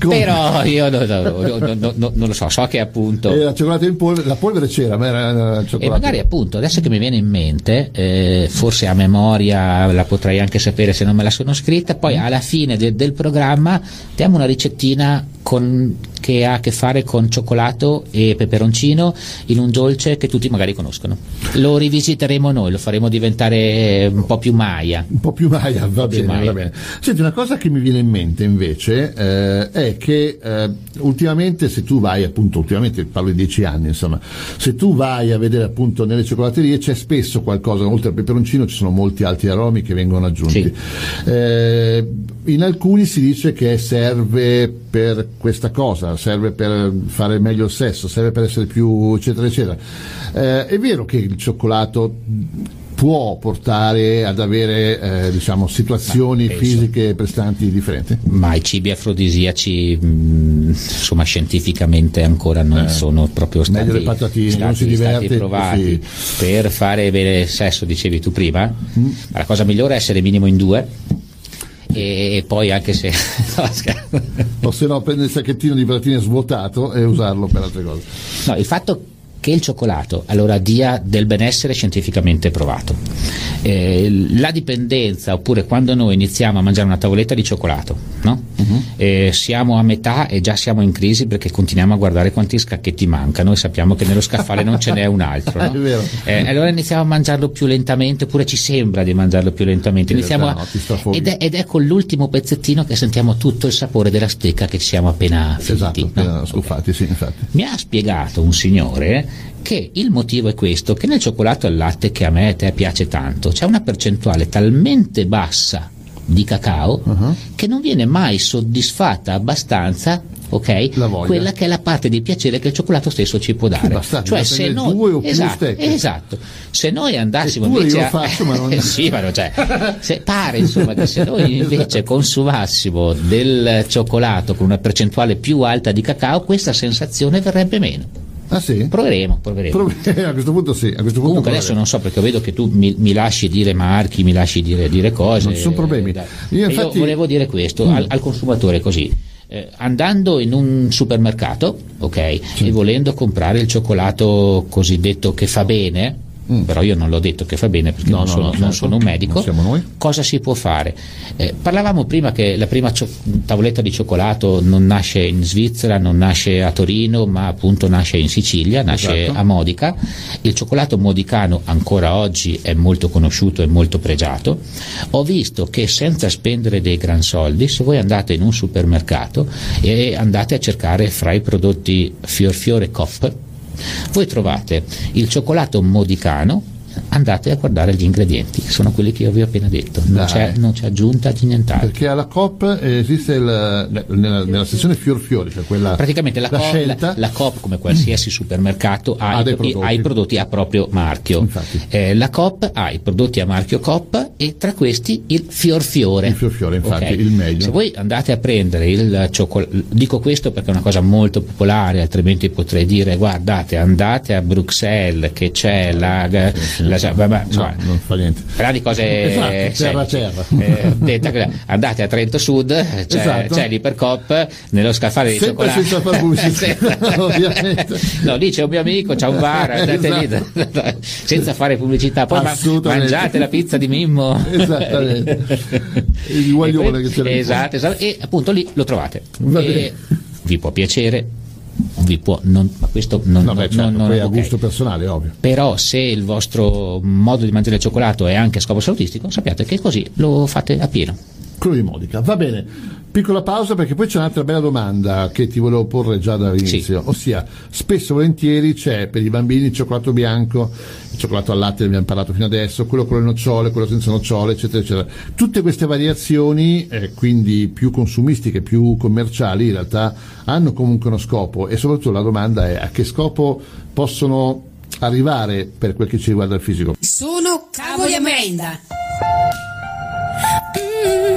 Comunque, Però io no, no, no, no, no, no, non lo so, so che appunto. eh, la cioccolato in polvere, la polvere c'era, ma era eh, E cioccolato. magari appunto, adesso che mi viene in mente, eh, forse a memoria la potrei anche sapere se non me la sono scritta, poi alla fine de- del programma diamo una ricettina con- che ha a che fare con cioccolato e peperoncino in un dolce che tutti magari conoscono. Lo rivisiteremo noi, lo faremo diventare un po' più maia. un po' più maia, va più bene, maia. va bene. Senti, una cosa che mi viene in mente invece eh, è che eh, ultimamente se tu vai, appunto, ultimamente parlo di dieci anni, insomma, se tu vai a vedere appunto nelle cioccolaterie c'è spesso qualcosa, oltre al peperoncino ci sono molti altri aromi che vengono aggiunti. Sì. Eh, in alcuni si dice che serve per questa cosa, serve per fare meglio il sesso, serve per essere più eccetera eccetera. Eh, è vero che il cioccolato può portare ad avere eh, diciamo situazioni penso- fisiche prestanti differenti? Ma i cibi afrodisiaci, mh, insomma, scientificamente ancora non sono proprio stati, Eh, Meglio le patatine, stati- non si diverte, stati provati sì. per fare bene sesso, dicevi tu prima. Mm. La cosa migliore è essere minimo in due. E poi anche se no. O se no prendere il sacchettino di patatine svuotato e usarlo per altre cose. No, il fatto che il cioccolato allora dia del benessere scientificamente provato. Eh, la dipendenza, oppure quando noi iniziamo a mangiare una tavoletta di cioccolato, no? Mhm. Eh, siamo a metà e già siamo in crisi perché continuiamo a guardare quanti scacchetti mancano e sappiamo che nello scaffale non ce n'è un altro. no? Eh, allora iniziamo a mangiarlo più lentamente, oppure ci sembra di mangiarlo più lentamente. In Iniziamo realtà a- ed, è, ed con l'ultimo pezzettino che sentiamo tutto il sapore della stecca che ci siamo appena finiti. Esatto, no? appena scuffati, sì, infatti. Mi ha spiegato un signore che il motivo è questo, che nel cioccolato al latte che a me e a te piace tanto, c'è una percentuale talmente bassa di cacao Uh-huh. che non viene mai soddisfatta abbastanza ok? Quella che è la parte di piacere che il cioccolato stesso ci può dare. bastardi, cioè, se noi, due o esatto, esatto. Se noi andassimo invece a- faccio, ma non- sì, ma non c'è. Se pare insomma che se noi invece consumassimo del cioccolato con una percentuale più alta di cacao, questa sensazione verrebbe meno. Ah sì? Proveremo, proveremo. Prov- a questo punto sì, a questo punto Comunque adesso proveremo. non so perché vedo che tu mi, mi lasci dire marchi, mi lasci dire, dire cose. Non ci sono problemi. Dai. Io infatti- volevo dire questo al, al consumatore così. Eh, andando in un supermercato, ok, e volendo comprare il cioccolato cosiddetto che fa bene, però io non l'ho detto che fa bene perché Mm. No, non, no, sono, no, non certo. sono un medico, Non siamo noi. cosa si può fare? Eh, parlavamo prima che la prima cio- tavoletta di cioccolato non nasce in Svizzera, non nasce a Torino, ma appunto nasce in Sicilia, nasce Esatto. a Modica. Il cioccolato modicano ancora oggi è molto conosciuto e molto pregiato. Ho visto che senza spendere dei gran soldi, se voi andate in un supermercato e andate a cercare fra i prodotti Fior Fiore Cop, voi trovate il cioccolato modicano, andate a guardare gli ingredienti, sono quelli che io vi ho appena detto, non, c'è, non c'è aggiunta di nient'altro. Perché alla COP esiste il, nella, nella sezione fior fiori, cioè quella Praticamente la, la Coop, scelta. la- la Coop, come qualsiasi supermercato, ha, Ha i, prodotti. ha i prodotti a proprio marchio. Eh, la Coop ha i prodotti a marchio Coop e tra questi il fior fiore. Il fior fiore, infatti, Ok? il meglio. Se voi andate a prendere il cioccolato, dico questo perché è una cosa molto popolare, altrimenti potrei dire guardate, andate a Bruxelles che c'è la... la- vabbè, insomma, No, non fa niente. Parliamo di cose Esatto, terra, semplici. terra. Eh, detta andate a Trento Sud, c'è, Esatto. c'è l'Ipercop nello scaffale di Sempre cioccolato. senza far pubblicità, Sì. ovviamente. No, lì c'è un mio amico, c'è un bar, andate lì senza fare pubblicità. Poi mangiate la pizza di Mimmo. Esattamente. Il guaglione E che c'è. Esatto, esatto, e appunto lì lo trovate. Vi può piacere, vi può non, ma questo non, No, beh, non- certo, non- poi a ok. gusto personale, ovvio. Però se il vostro modo di mangiare il cioccolato è anche a scopo salutistico, sappiate che così lo fate a pieno. Quello di Modica. Va bene. Piccola pausa perché poi c'è un'altra bella domanda che ti volevo porre già dall'inizio, ossia spesso e volentieri c'è per i bambini il cioccolato bianco, il cioccolato al latte ne abbiamo parlato fino adesso, quello con le nocciole, quello senza nocciole, eccetera, eccetera. Tutte queste variazioni, eh, quindi più consumistiche, più commerciali, in realtà hanno comunque uno scopo e soprattutto la domanda è a che scopo possono arrivare per quel che ci riguarda il fisico. Sono cavoli a merenda. Era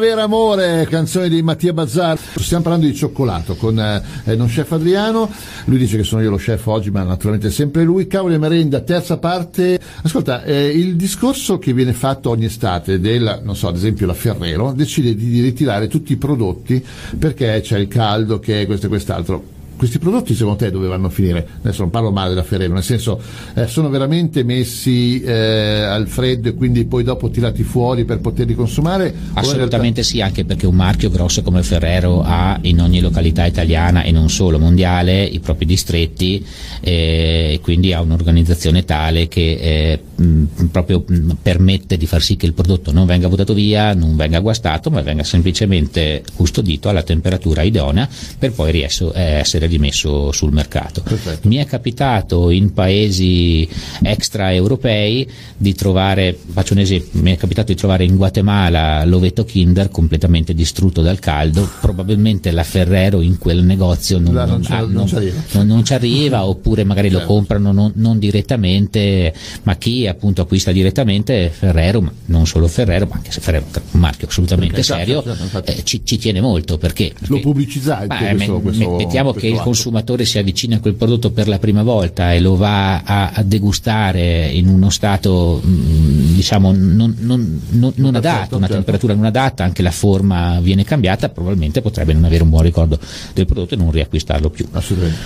Primavera Amore, canzone di Mattia Bazzar. Stiamo parlando di cioccolato con eh, eh, non chef Adriano. Lui dice che sono io lo chef oggi, ma naturalmente è sempre lui. Cavoli e merenda, terza parte. Ascolta, eh, il discorso che viene fatto ogni estate del, non so, ad esempio la Ferrero, decide di ritirare tutti i prodotti perché c'è il caldo, che è questo e quest'altro. Questi prodotti secondo te dove vanno a finire? Adesso non parlo male della Ferrero, nel senso eh, sono veramente messi eh, al freddo e quindi poi dopo tirati fuori per poterli consumare? Assolutamente sì, anche perché un marchio grosso come Ferrero ha in ogni località italiana e non solo mondiale i propri distretti eh, e quindi ha un'organizzazione tale che eh, mh, proprio mh, permette di far sì che il prodotto non venga buttato via, non venga guastato, ma venga semplicemente custodito alla temperatura idonea per poi eh, essere rimesso sul mercato. Perfetto. Mi è capitato in paesi extraeuropei di trovare, faccio un esempio, mi è capitato di trovare in Guatemala l'ovetto Kinder completamente distrutto dal caldo, probabilmente la Ferrero in quel negozio non, non non- ci- ah, non ci arriva. ci arriva oppure magari lo Certo. comprano non, non direttamente, ma chi appunto acquista direttamente Ferrero, ma non solo Ferrero, ma anche se Ferrero è un marchio assolutamente Perché, serio, certo, certo, eh, ci, ci tiene molto perché, Lo perché- pubblicizzate ma, questo- me- questo- mettiamo questo che il atto. consumatore si avvicina a quel prodotto per la prima volta e lo va a, a degustare in uno stato mh, diciamo non, non- non- non adatto, una certo. temperatura non adatta, anche la forma viene cambiata, probabilmente potrebbe non avere un buon ricordo del prodotto e non riacquistarlo più. Assolutamente.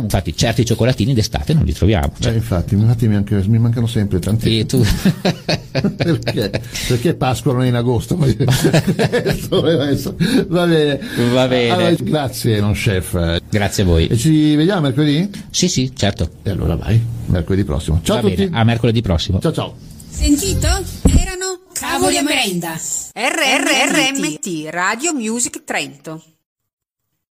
Infatti certi cioccolatini d'estate non li troviamo. Eh, cioè, infatti, infatti mi, anche- mi mancano sempre tanti. tu perché? Perché Pasqua non è in agosto? Va bene. Va bene. Allora, grazie, non chef. Grazie a voi. E ci vediamo mercoledì? Sì, sì, certo. E allora vai, mercoledì prossimo. Ciao Va a tutti. bene, a mercoledì prossimo. Ciao ciao. Sentito? Erano cavoli a merenda. RRRMT Radio Music Trento.